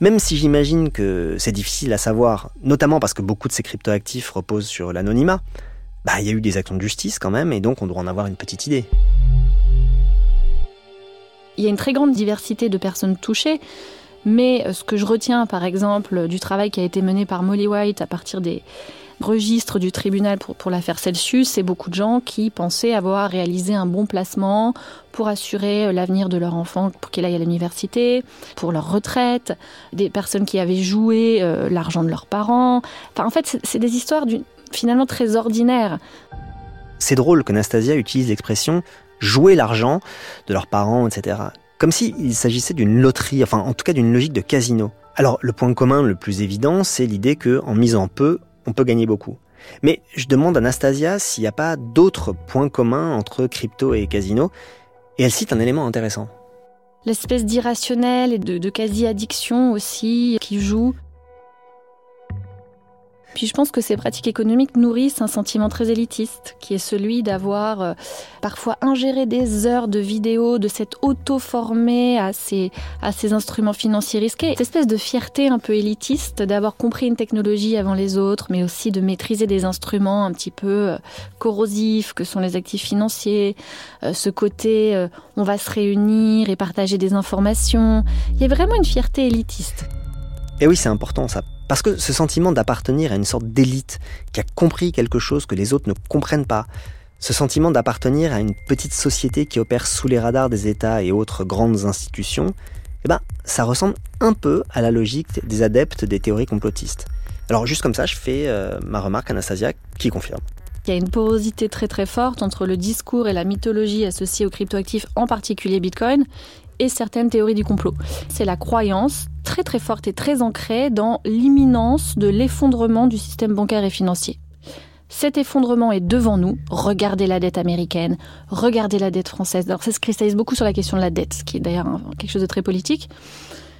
Même si j'imagine que c'est difficile à savoir, notamment parce que beaucoup de ces cryptoactifs reposent sur l'anonymat, bah il y a eu des actions de justice quand même, et donc on doit en avoir une petite idée. Il y a une très grande diversité de personnes touchées. Mais euh, ce que je retiens, par exemple, du travail qui a été mené par Molly White à partir des, registre du tribunal pour, l'affaire Celsius, c'est beaucoup de gens qui pensaient avoir réalisé un bon placement pour assurer euh, l'avenir de leur enfant pour qu'il aille à l'université, pour leur retraite, des personnes qui avaient joué euh, l'argent de leurs parents. Enfin, en fait, c'est des histoires finalement très ordinaires. C'est drôle que Nastasia utilise l'expression jouer l'argent de leurs parents, etc. Comme s'il s'agissait d'une loterie, enfin en tout cas d'une logique de casino. Alors le point commun le plus évident, c'est l'idée que en misant peu, on peut gagner beaucoup. Mais je demande à Nastasia s'il n'y a pas d'autres points communs entre crypto et casino, et elle cite un élément intéressant. L'espèce d'irrationnel et de quasi-addiction aussi qui joue. Puis je pense que ces pratiques économiques nourrissent un sentiment très élitiste, qui est celui d'avoir euh, parfois ingéré des heures de vidéos, de s'être auto-formé à ces, instruments financiers risqués. Cette espèce de fierté un peu élitiste d'avoir compris une technologie avant les autres, mais aussi de maîtriser des instruments un petit peu euh, corrosifs que sont les actifs financiers, euh, ce côté on va se réunir et partager des informations. Il y a vraiment une fierté élitiste. Et oui, c'est important ça. Parce que ce sentiment d'appartenir à une sorte d'élite qui a compris quelque chose que les autres ne comprennent pas, ce sentiment d'appartenir à une petite société qui opère sous les radars des États et autres grandes institutions, eh ben, ça ressemble un peu à la logique des adeptes des théories complotistes. Alors juste comme ça, je fais euh, ma remarque Anastasia qui confirme. Il y a une porosité très très forte entre le discours et la mythologie associée aux cryptoactifs, en particulier Bitcoin, et certaines théories du complot. C'est la croyance très très forte et très ancrée dans l'imminence de l'effondrement du système bancaire et financier. Cet effondrement est devant nous. Regardez la dette américaine, regardez la dette française. Alors ça se cristallise beaucoup sur la question de la dette, ce qui est d'ailleurs quelque chose de très politique.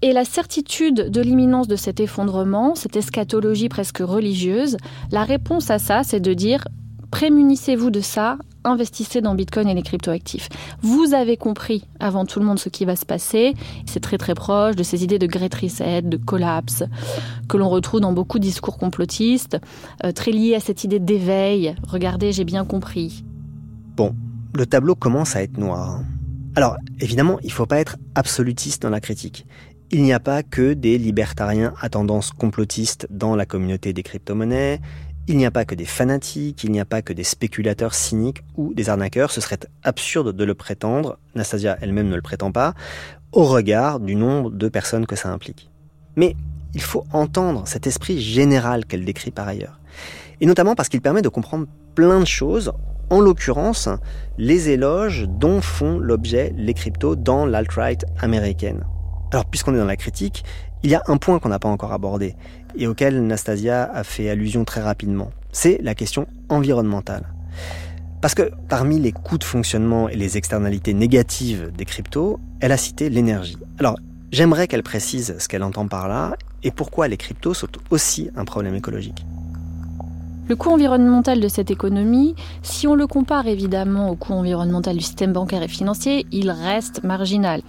Et la certitude de l'imminence de cet effondrement, cette eschatologie presque religieuse, la réponse à ça, c'est de dire prémunissez-vous de ça, investissez dans Bitcoin et les cryptoactifs. Vous avez compris avant tout le monde ce qui va se passer. C'est très très proche de ces idées de Great Reset, de collapse, que l'on retrouve dans beaucoup de discours complotistes, euh, très liés à cette idée d'éveil. Regardez, j'ai bien compris. Bon, le tableau commence à être noir. Alors, évidemment, il ne faut pas être absolutiste dans la critique. Il n'y a pas que des libertariens à tendance complotiste dans la communauté des crypto-monnaies. Il n'y a pas que des fanatiques, il n'y a pas que des spéculateurs cyniques ou des arnaqueurs, ce serait absurde de le prétendre, Nastasia elle-même ne le prétend pas, au regard du nombre de personnes que ça implique. Mais il faut entendre cet esprit général qu'elle décrit par ailleurs. Et notamment parce qu'il permet de comprendre plein de choses, en l'occurrence les éloges dont font l'objet les cryptos dans l'alt-right américaine. Alors puisqu'on est dans la critique, il y a un point qu'on n'a pas encore abordé, et auquel Nastasia a fait allusion très rapidement. C'est la question environnementale. Parce que parmi les coûts de fonctionnement et les externalités négatives des cryptos, elle a cité l'énergie. Alors, j'aimerais qu'elle précise ce qu'elle entend par là et pourquoi les cryptos sont aussi un problème écologique. Le coût environnemental de cette économie, si on le compare évidemment au coût environnemental du système bancaire et financier, il reste marginal.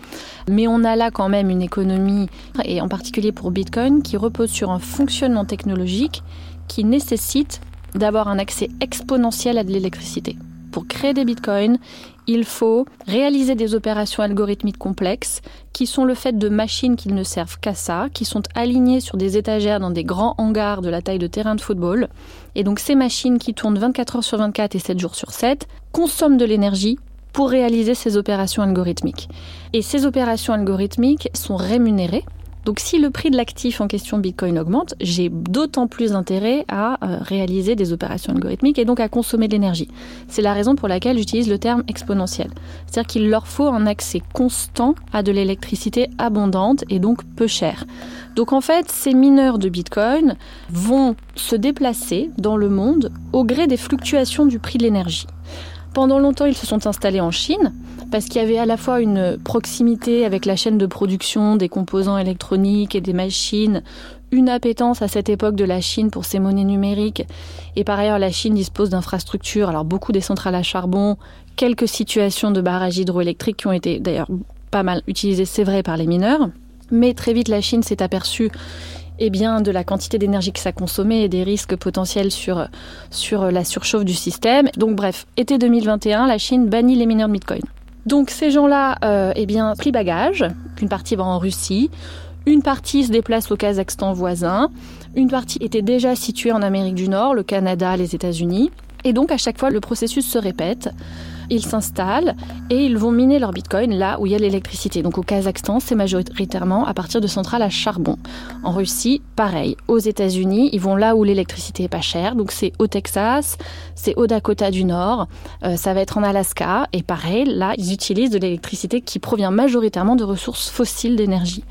Mais on a là quand même une économie, et en particulier pour Bitcoin, qui repose sur un fonctionnement technologique qui nécessite d'avoir un accès exponentiel à de l'électricité. Pour créer des bitcoins, il faut réaliser des opérations algorithmiques complexes qui sont le fait de machines qui ne servent qu'à ça, qui sont alignées sur des étagères dans des grands hangars de la taille de terrain de football. Et donc ces machines qui tournent 24 heures sur 24 et 7 jours sur 7 consomment de l'énergie pour réaliser ces opérations algorithmiques. Et ces opérations algorithmiques sont rémunérées donc si le prix de l'actif en question Bitcoin augmente, j'ai d'autant plus intérêt à euh, réaliser des opérations algorithmiques et donc à consommer de l'énergie. C'est la raison pour laquelle j'utilise le terme exponentiel. C'est-à-dire qu'il leur faut un accès constant à de l'électricité abondante et donc peu chère. Donc en fait, ces mineurs de Bitcoin vont se déplacer dans le monde au gré des fluctuations du prix de l'énergie. Pendant longtemps, ils se sont installés en Chine parce qu'il y avait à la fois une proximité avec la chaîne de production des composants électroniques et des machines, une appétence à cette époque de la Chine pour ses monnaies numériques. Et par ailleurs, la Chine dispose d'infrastructures, alors beaucoup des centrales à charbon, quelques situations de barrages hydroélectriques qui ont été d'ailleurs pas mal utilisées, c'est vrai, par les mineurs. Mais très vite, la Chine s'est aperçue eh bien, de la quantité d'énergie que ça consommait et des risques potentiels sur, sur la surchauffe du système. Donc bref, été 2021, la Chine bannit les mineurs de Bitcoin. Donc ces gens-là, euh, eh bien, pris bagage, qu'une partie va en Russie, Une partie se déplace au Kazakhstan voisin, une partie était déjà située en Amérique du Nord, le Canada, les États-Unis. Et donc à chaque fois, le processus se répète. Ils s'installent et ils vont miner leur bitcoin là où il y a l'électricité. Donc au Kazakhstan, c'est majoritairement à partir de centrales à charbon. En Russie, pareil. Aux États-Unis, ils vont là où l'électricité est pas chère. Donc c'est au Texas, c'est au Dakota du Nord, euh, ça va être en Alaska. Et pareil, là, ils utilisent de l'électricité qui provient majoritairement de ressources fossiles d'énergie.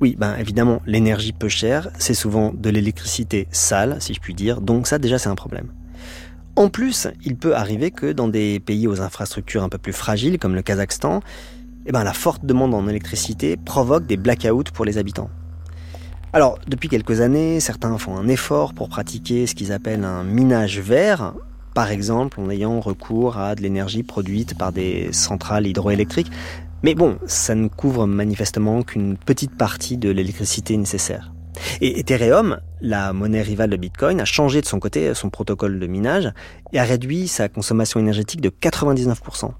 Oui, ben évidemment, l'énergie peu chère, c'est souvent de l'électricité sale, si je puis dire, donc ça déjà c'est un problème. En plus, il peut arriver que dans des pays aux infrastructures un peu plus fragiles, comme le Kazakhstan, eh ben, la forte demande en électricité provoque des blackouts pour les habitants. Alors, depuis quelques années, certains font un effort pour pratiquer ce qu'ils appellent un minage vert, par exemple en ayant recours à de l'énergie produite par des centrales hydroélectriques. Mais bon, ça ne couvre manifestement qu'une petite partie de l'électricité nécessaire. Et Ethereum, la monnaie rivale de Bitcoin, a changé de son côté son protocole de minage et a réduit sa consommation énergétique de 99%.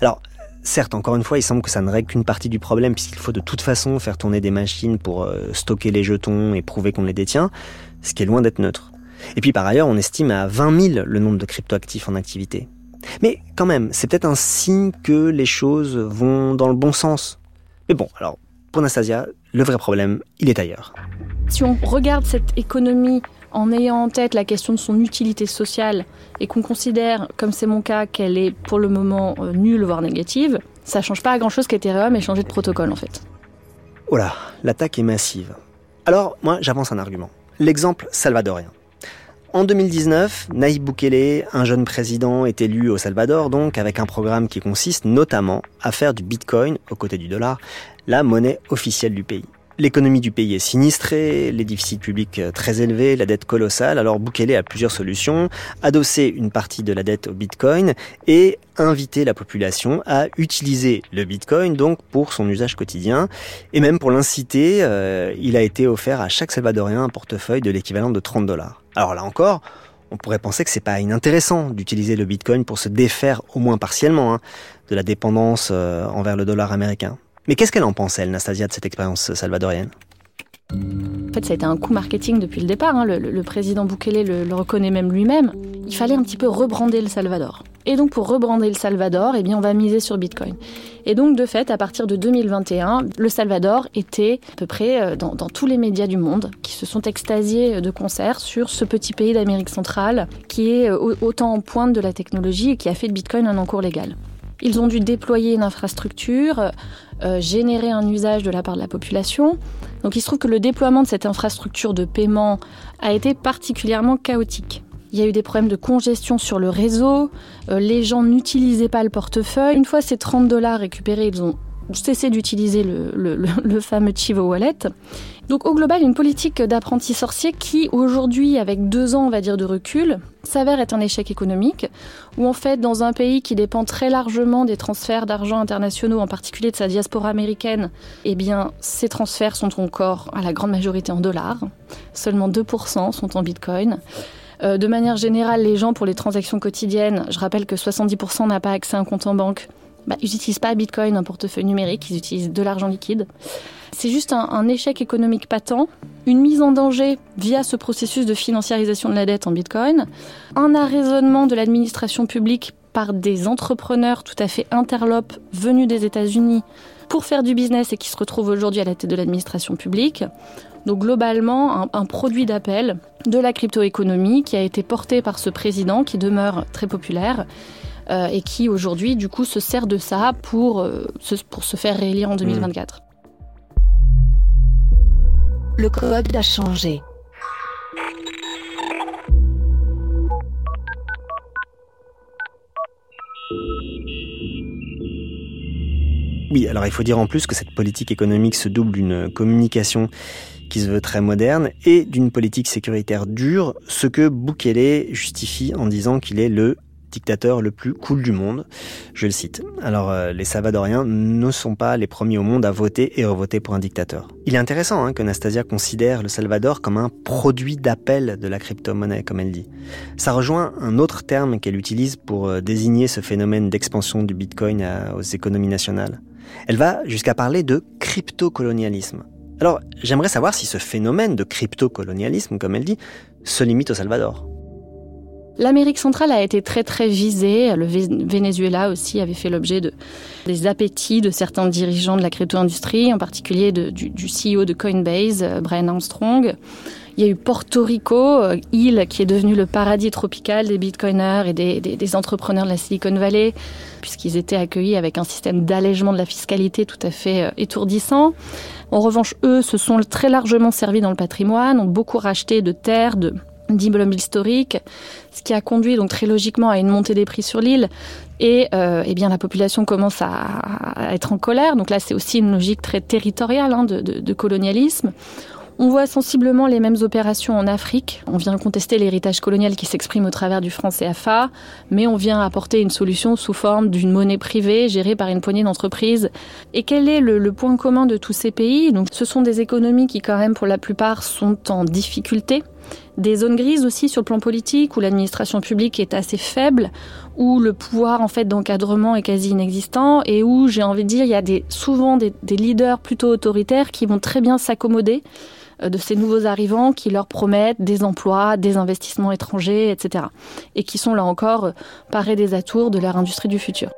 Alors, certes, encore une fois, il semble que ça ne règle qu'une partie du problème puisqu'il faut de toute façon faire tourner des machines pour euh, stocker les jetons et prouver qu'on les détient, ce qui est loin d'être neutre. Et puis par ailleurs, on estime à 20 000 le nombre de cryptoactifs en activité. Mais quand même, c'est peut-être un signe que les choses vont dans le bon sens. Mais bon, alors, pour Nastasia, le vrai problème, il est ailleurs. Si on regarde cette économie en ayant en tête la question de son utilité sociale et qu'on considère, comme c'est mon cas, qu'elle est pour le moment euh, nulle voire négative, ça change pas à grand chose qu'Ethereum ait changé de protocole en fait. Oh là, l'attaque est massive. Alors, moi, j'avance un argument. L'exemple salvadorien. En 2019, Naïb Bukele, un jeune président, est élu au Salvador, donc avec un programme qui consiste notamment à faire du Bitcoin, aux côtés du dollar, la monnaie officielle du pays. L'économie du pays est sinistrée, les déficits publics euh, très élevés, la dette colossale. Alors Bukele a plusieurs solutions. Adosser une partie de la dette au Bitcoin et inviter la population à utiliser le Bitcoin donc pour son usage quotidien. Et même pour l'inciter, euh, il a été offert à chaque Salvadorien un portefeuille de l'équivalent de 30 dollars. Alors là encore, on pourrait penser que c'est pas inintéressant d'utiliser le Bitcoin pour se défaire au moins partiellement hein, de la dépendance euh, envers le dollar américain. Mais qu'est-ce qu'elle en pense, elle, Nastasia, de cette expérience salvadorienne? En fait, ça a été un coup marketing depuis le départ. Hein. Le, président Bukele le, reconnaît même lui-même. Il fallait un petit peu rebrander le Salvador. Et donc, pour rebrander le Salvador, eh bien, on va miser sur Bitcoin. Et donc, de fait, à partir de 2021, le Salvador était à peu près euh, dans, dans tous les médias du monde qui se sont extasiés de concert sur ce petit pays d'Amérique centrale qui est euh, autant en pointe de la technologie et qui a fait de Bitcoin un encours légal. Ils ont dû déployer une infrastructure, euh, générer un usage de la part de la population. Donc il se trouve que le déploiement de cette infrastructure de paiement a été particulièrement chaotique. Il y a eu des problèmes de congestion sur le réseau, euh, les gens n'utilisaient pas le portefeuille. Une fois ces 30 dollars récupérés, ils ont cessé d'utiliser le, *laughs* le, fameux Chivo Wallet. Donc au global, une politique d'apprenti sorcier qui aujourd'hui, avec deux ans, on va dire, de recul, s'avère être un échec économique, où en fait, dans un pays qui dépend très largement des transferts d'argent internationaux, en particulier de sa diaspora américaine, eh bien, ces transferts sont encore à la grande majorité en dollars. Seulement 2% sont en bitcoin. Euh, de manière générale, les gens, pour les transactions quotidiennes, je rappelle que 70% n'a pas accès à un compte en banque, bah, ils n'utilisent pas Bitcoin, un portefeuille numérique, ils utilisent de l'argent liquide. C'est juste un, échec économique patent, une mise en danger via ce processus de financiarisation de la dette en Bitcoin, un arraisonnement de l'administration publique par des entrepreneurs tout à fait interlopes venus des États-Unis pour faire du business et qui se retrouvent aujourd'hui à la tête de l'administration publique. Donc globalement, un, un produit d'appel de la crypto-économie qui a été porté par ce président qui demeure très populaire euh, et qui aujourd'hui du coup se sert de ça pour, euh, se, pour se faire réélire en 2024. Le code a changé. Oui, alors il faut dire en plus que cette politique économique se double d'une communication qui se veut très moderne et d'une politique sécuritaire dure, ce que Bukele justifie en disant qu'il est le dictateur le plus cool du monde. Je le cite. Alors, euh, les Salvadoriens ne sont pas les premiers au monde à voter et revoter pour un dictateur. Il est intéressant hein, que Nastasia considère le Salvador comme un produit d'appel de la crypto-monnaie, comme elle dit. Ça rejoint un autre terme qu'elle utilise pour euh, désigner ce phénomène d'expansion du Bitcoin aux économies nationales. Elle va jusqu'à parler de crypto-colonialisme. Alors, j'aimerais savoir si ce phénomène de crypto-colonialisme, comme elle dit, se limite au Salvador. L'Amérique centrale a été très très visée. Le Venezuela aussi avait fait l'objet de, des appétits de certains dirigeants de la crypto-industrie, en particulier du, CEO de Coinbase, euh, Brian Armstrong. Il y a eu Porto Rico, euh, île qui est devenue le paradis tropical des bitcoiners et des, des, des entrepreneurs de la Silicon Valley, puisqu'ils étaient accueillis avec un système d'allègement de la fiscalité tout à fait euh, étourdissant. En revanche, eux se sont très largement servis dans le patrimoine, ont beaucoup racheté de terres, de d'immeubles historiques, ce qui a conduit donc très logiquement à une montée des prix sur l'île. Et euh, eh bien la population commence à, être en colère. Donc là, c'est aussi une logique très territoriale hein, de colonialisme. On voit sensiblement les mêmes opérations en Afrique. On vient contester l'héritage colonial qui s'exprime au travers du franc CFA, mais on vient apporter une solution sous forme d'une monnaie privée gérée par une poignée d'entreprises. Et quel est le, le, point commun de tous ces pays? Donc, ce sont des économies qui, quand même, pour la plupart, sont en difficulté des zones grises aussi sur le plan politique où l'administration publique est assez faible, où le pouvoir en fait d'encadrement est quasi inexistant et où j'ai envie de dire il y a souvent des, des leaders plutôt autoritaires qui vont très bien s'accommoder euh, de ces nouveaux arrivants qui leur promettent des emplois, des investissements étrangers, etc. Et qui sont là encore euh, parés des atours de leur industrie du futur.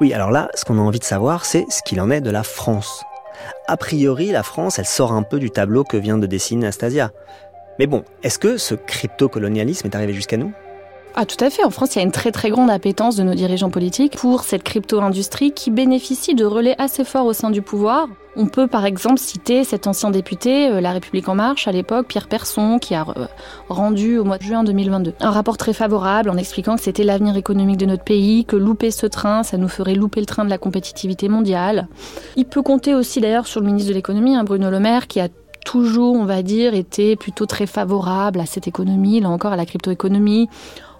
Oui, alors là, ce qu'on a envie de savoir, c'est ce qu'il en est de la France. A priori, la France, elle sort un peu du tableau que vient de dessiner Anastasia. Mais bon, est-ce que ce crypto-colonialisme est arrivé jusqu'à nous? Ah tout à fait, en France il y a une très très grande appétence de nos dirigeants politiques pour cette crypto-industrie qui bénéficie de relais assez forts au sein du pouvoir. On peut par exemple citer cet ancien député, euh, La République en marche à l'époque, Pierre Persson, qui a euh, rendu au mois de juin 2022 un rapport très favorable en expliquant que c'était l'avenir économique de notre pays, que louper ce train, ça nous ferait louper le train de la compétitivité mondiale. Il peut compter aussi d'ailleurs sur le ministre de l'économie, hein, Bruno Le Maire, qui a toujours, on va dire, été plutôt très favorable à cette économie, là encore à la crypto-économie,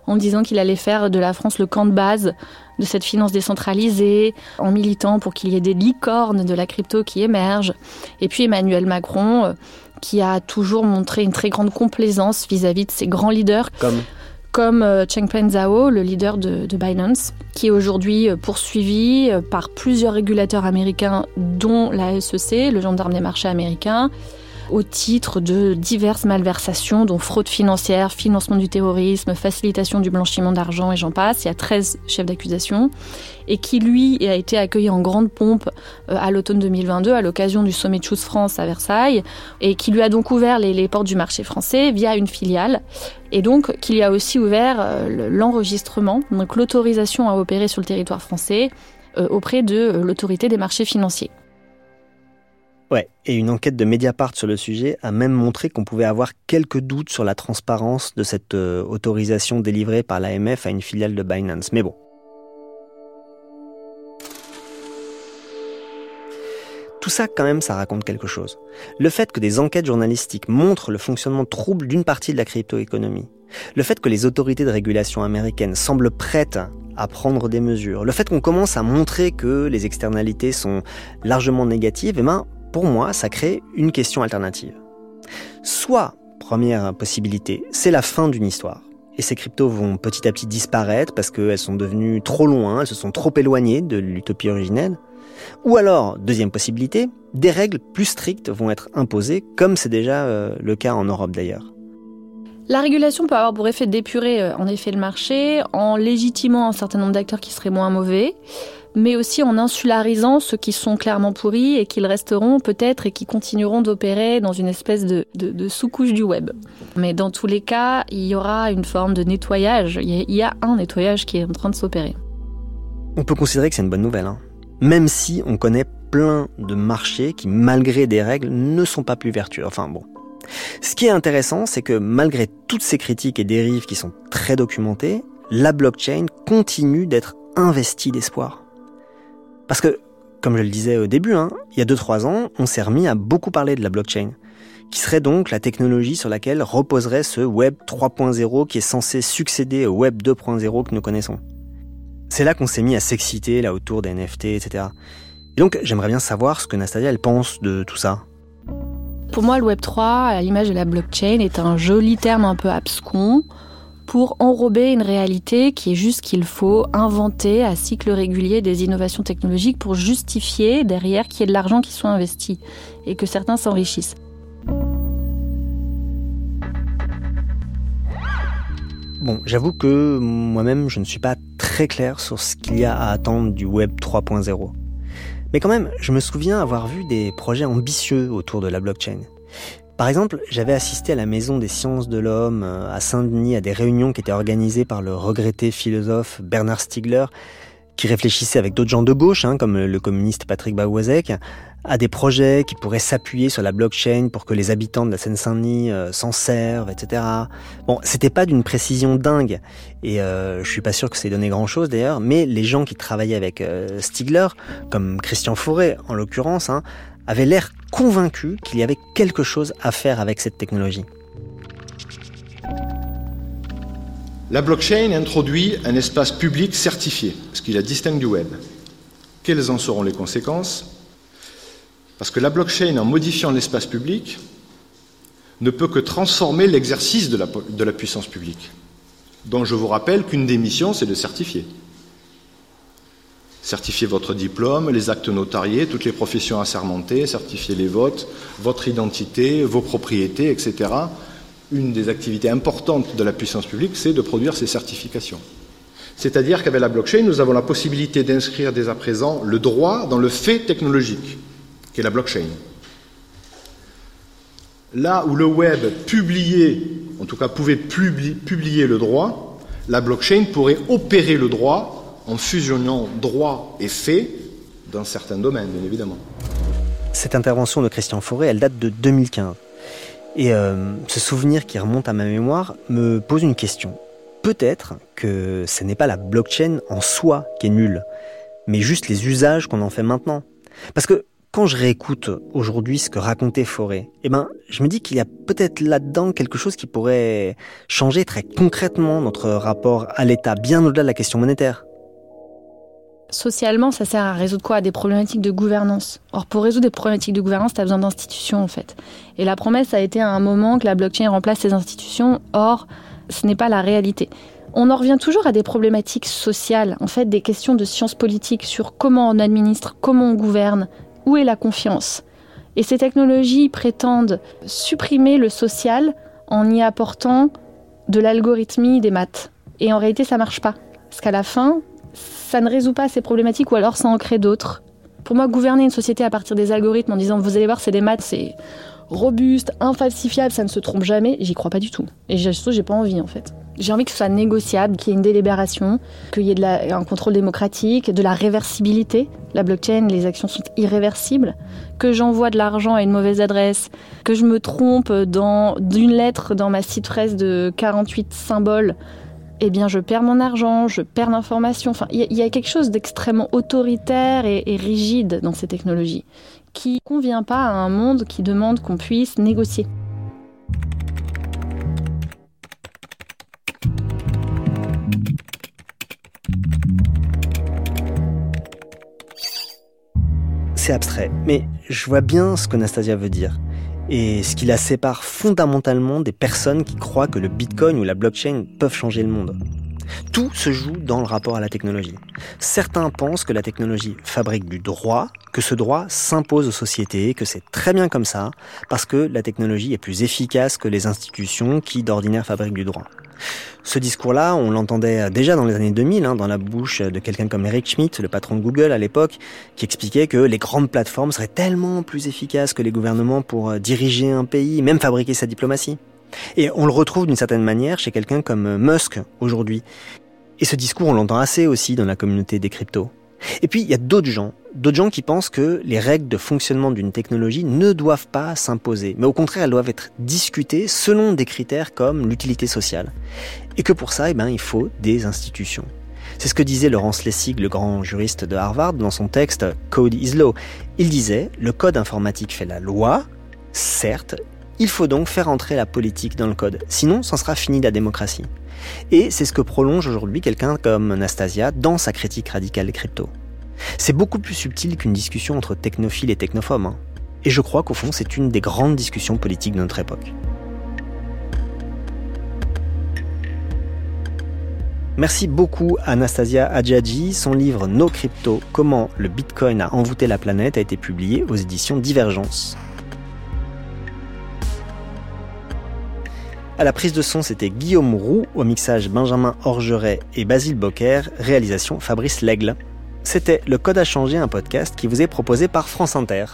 en disant qu'il allait faire de la France le camp de base de cette finance décentralisée, en militant pour qu'il y ait des licornes de la crypto qui émergent. Et puis Emmanuel Macron, euh, qui a toujours montré une très grande complaisance vis-à-vis -vis de ses grands leaders. Comme comme euh, Chengpeng Zhao, le leader de, de Binance, qui est aujourd'hui euh, poursuivi par plusieurs régulateurs américains, dont la SEC, le gendarme des marchés américains, au titre de diverses malversations, dont fraude financière, financement du terrorisme, facilitation du blanchiment d'argent et j'en passe. Il y a 13 chefs d'accusation et qui, lui, a été accueilli en grande pompe euh, à l'automne 2022 à l'occasion du sommet Choose France à Versailles et qui lui a donc ouvert les, les portes du marché français via une filiale et donc qu'il y a aussi ouvert euh, l'enregistrement, donc l'autorisation à opérer sur le territoire français euh, auprès de l'autorité des marchés financiers. Ouais, et une enquête de Mediapart sur le sujet a même montré qu'on pouvait avoir quelques doutes sur la transparence de cette euh, autorisation délivrée par l'AMF à une filiale de Binance. Mais bon. Tout ça, quand même, ça raconte quelque chose. Le fait que des enquêtes journalistiques montrent le fonctionnement trouble d'une partie de la cryptoéconomie, le fait que les autorités de régulation américaines semblent prêtes à prendre des mesures, le fait qu'on commence à montrer que les externalités sont largement négatives, eh ben, pour moi, ça crée une question alternative. Soit, première possibilité, c'est la fin d'une histoire. Et ces cryptos vont petit à petit disparaître parce qu'elles sont devenues trop loin, elles se sont trop éloignées de l'utopie originelle. Ou alors, deuxième possibilité, des règles plus strictes vont être imposées, comme c'est déjà euh, le cas en Europe d'ailleurs. La régulation peut avoir pour effet d'épurer euh, en effet le marché en légitimant un certain nombre d'acteurs qui seraient moins mauvais mais aussi en insularisant ceux qui sont clairement pourris et qu'ils resteront peut-être et qui continueront d'opérer dans une espèce de, sous-couche du web. Mais dans tous les cas, il y aura une forme de nettoyage. Il y a un nettoyage qui est en train de s'opérer. On peut considérer que c'est une bonne nouvelle, hein. même si on connaît plein de marchés qui, malgré des règles, ne sont pas plus vertueux. Enfin bon. Ce qui est intéressant, c'est que malgré toutes ces critiques et dérives qui sont très documentées, la blockchain continue d'être investie d'espoir. Parce que, comme je le disais au début, hein, il y a 2-3 ans, on s'est remis à beaucoup parler de la blockchain, qui serait donc la technologie sur laquelle reposerait ce Web 3.0 qui est censé succéder au Web 2.0 que nous connaissons. C'est là qu'on s'est mis à s'exciter là autour des NFT, etc. Et donc j'aimerais bien savoir ce que Nastasia elle pense de tout ça. Pour moi, le Web 3, à l'image de la blockchain, est un joli terme un peu abscon pour enrober une réalité qui est juste qu'il faut inventer à cycle régulier des innovations technologiques pour justifier derrière qu'il y ait de l'argent qui soit investi et que certains s'enrichissent. Bon, j'avoue que moi-même, je ne suis pas très clair sur ce qu'il y a à attendre du Web 3.0. Mais quand même, je me souviens avoir vu des projets ambitieux autour de la blockchain. Par exemple, j'avais assisté à la Maison des sciences de l'homme euh, à Saint-Denis à des réunions qui étaient organisées par le regretté philosophe Bernard Stiegler, qui réfléchissait avec d'autres gens de gauche, hein, comme le communiste Patrick Bauwazek, à des projets qui pourraient s'appuyer sur la blockchain pour que les habitants de la Seine-Saint-Denis euh, s'en servent, etc. Bon, c'était pas d'une précision dingue, et euh, je suis pas sûr que ça ait donné grand-chose d'ailleurs, mais les gens qui travaillaient avec Stiegler, comme Christian Fauré en l'occurrence, hein, avait l'air convaincu qu'il y avait quelque chose à faire avec cette technologie. La blockchain introduit un espace public certifié, ce qui la distingue du web. Quelles en seront les conséquences? Parce que la blockchain, en modifiant l'espace public, ne peut que transformer l'exercice de la, puissance publique, dont je vous rappelle qu'une des missions, c'est de certifier certifier votre diplôme, les actes notariés, toutes les professions assermentées, certifier les votes, votre identité, vos propriétés, etc. Une des activités importantes de la puissance publique, c'est de produire ces certifications. C'est-à-dire qu'avec la blockchain, nous avons la possibilité d'inscrire dès à présent le droit dans le fait technologique, qui est la blockchain. Là où le web publiait, en tout cas pouvait publier le droit, la blockchain pourrait opérer le droit en fusionnant droit et fait dans certains domaines, bien évidemment. Cette intervention de Christian Fauré, elle date de 2015. Et euh, ce souvenir qui remonte à ma mémoire me pose une question. Peut-être que ce n'est pas la blockchain en soi qui est nulle, mais juste les usages qu'on en fait maintenant. Parce que quand je réécoute aujourd'hui ce que racontait Forêt, eh ben, je me dis qu'il y a peut-être là-dedans quelque chose qui pourrait changer très concrètement notre rapport à l'État, bien au-delà de la question monétaire. Socialement, ça sert à résoudre quoi? Des problématiques de gouvernance. Or, pour résoudre des problématiques de gouvernance, tu as besoin d'institutions, en fait. Et la promesse a été à un moment que la blockchain remplace ces institutions. Or, ce n'est pas la réalité. On en revient toujours à des problématiques sociales, en fait, des questions de sciences politiques sur comment on administre, comment on gouverne, où est la confiance. Et ces technologies prétendent supprimer le social en y apportant de l'algorithmie des maths. Et en réalité, ça marche pas. Parce qu'à la fin, ça ne résout pas ces problématiques ou alors ça en crée d'autres. Pour moi, gouverner une société à partir des algorithmes en disant vous allez voir, c'est des maths, c'est robuste, infalsifiable, ça ne se trompe jamais, j'y crois pas du tout. Et surtout, j'ai pas envie en fait. J'ai envie que ce soit négociable, qu'il y ait une délibération, qu'il y ait un contrôle démocratique, de la réversibilité. La blockchain, les actions sont irréversibles. Que j'envoie de l'argent à une mauvaise adresse, que je me trompe dans d'une lettre dans ma site presse de 48 symboles, eh bien, je perds mon argent, je perds l'information. Enfin, il y, a quelque chose d'extrêmement autoritaire et, rigide dans ces technologies qui ne convient pas à un monde qui demande qu'on puisse négocier. C'est abstrait, mais je vois bien ce que Nastasia veut dire et ce qui la sépare fondamentalement des personnes qui croient que le Bitcoin ou la blockchain peuvent changer le monde. Tout se joue dans le rapport à la technologie. Certains pensent que la technologie fabrique du droit, que ce droit s'impose aux sociétés, que c'est très bien comme ça, parce que la technologie est plus efficace que les institutions qui d'ordinaire fabriquent du droit. Ce discours-là, on l'entendait déjà dans les années 2000, hein, dans la bouche de quelqu'un comme Eric Schmidt, le patron de Google à l'époque, qui expliquait que les grandes plateformes seraient tellement plus efficaces que les gouvernements pour euh, diriger un pays, même fabriquer sa diplomatie. Et on le retrouve d'une certaine manière chez quelqu'un comme Musk aujourd'hui. Et ce discours, on l'entend assez aussi dans la communauté des cryptos. Et puis, il y a d'autres gens, d'autres gens qui pensent que les règles de fonctionnement d'une technologie ne doivent pas s'imposer, mais au contraire, elles doivent être discutées selon des critères comme l'utilité sociale. Et que pour ça, eh ben, il faut des institutions. C'est ce que disait Laurence Lessig, le grand juriste de Harvard, dans son texte Code is Law. Il disait, le code informatique fait la loi, certes, il faut donc faire entrer la politique dans le code, sinon c'en sera fini la démocratie. Et c'est ce que prolonge aujourd'hui quelqu'un comme Anastasia dans sa critique radicale des cryptos. C'est beaucoup plus subtil qu'une discussion entre technophiles et technophobes. Hein. Et je crois qu'au fond, c'est une des grandes discussions politiques de notre époque. Merci beaucoup à Anastasia Adjadji. Son livre No Crypto, comment le Bitcoin a envoûté la planète a été publié aux éditions Divergence. À la prise de son, c'était Guillaume Roux, au mixage Benjamin Orgeret et Basile Bocquer, réalisation Fabrice Lègle. C'était Le Code à changer, un podcast qui vous est proposé par France Inter.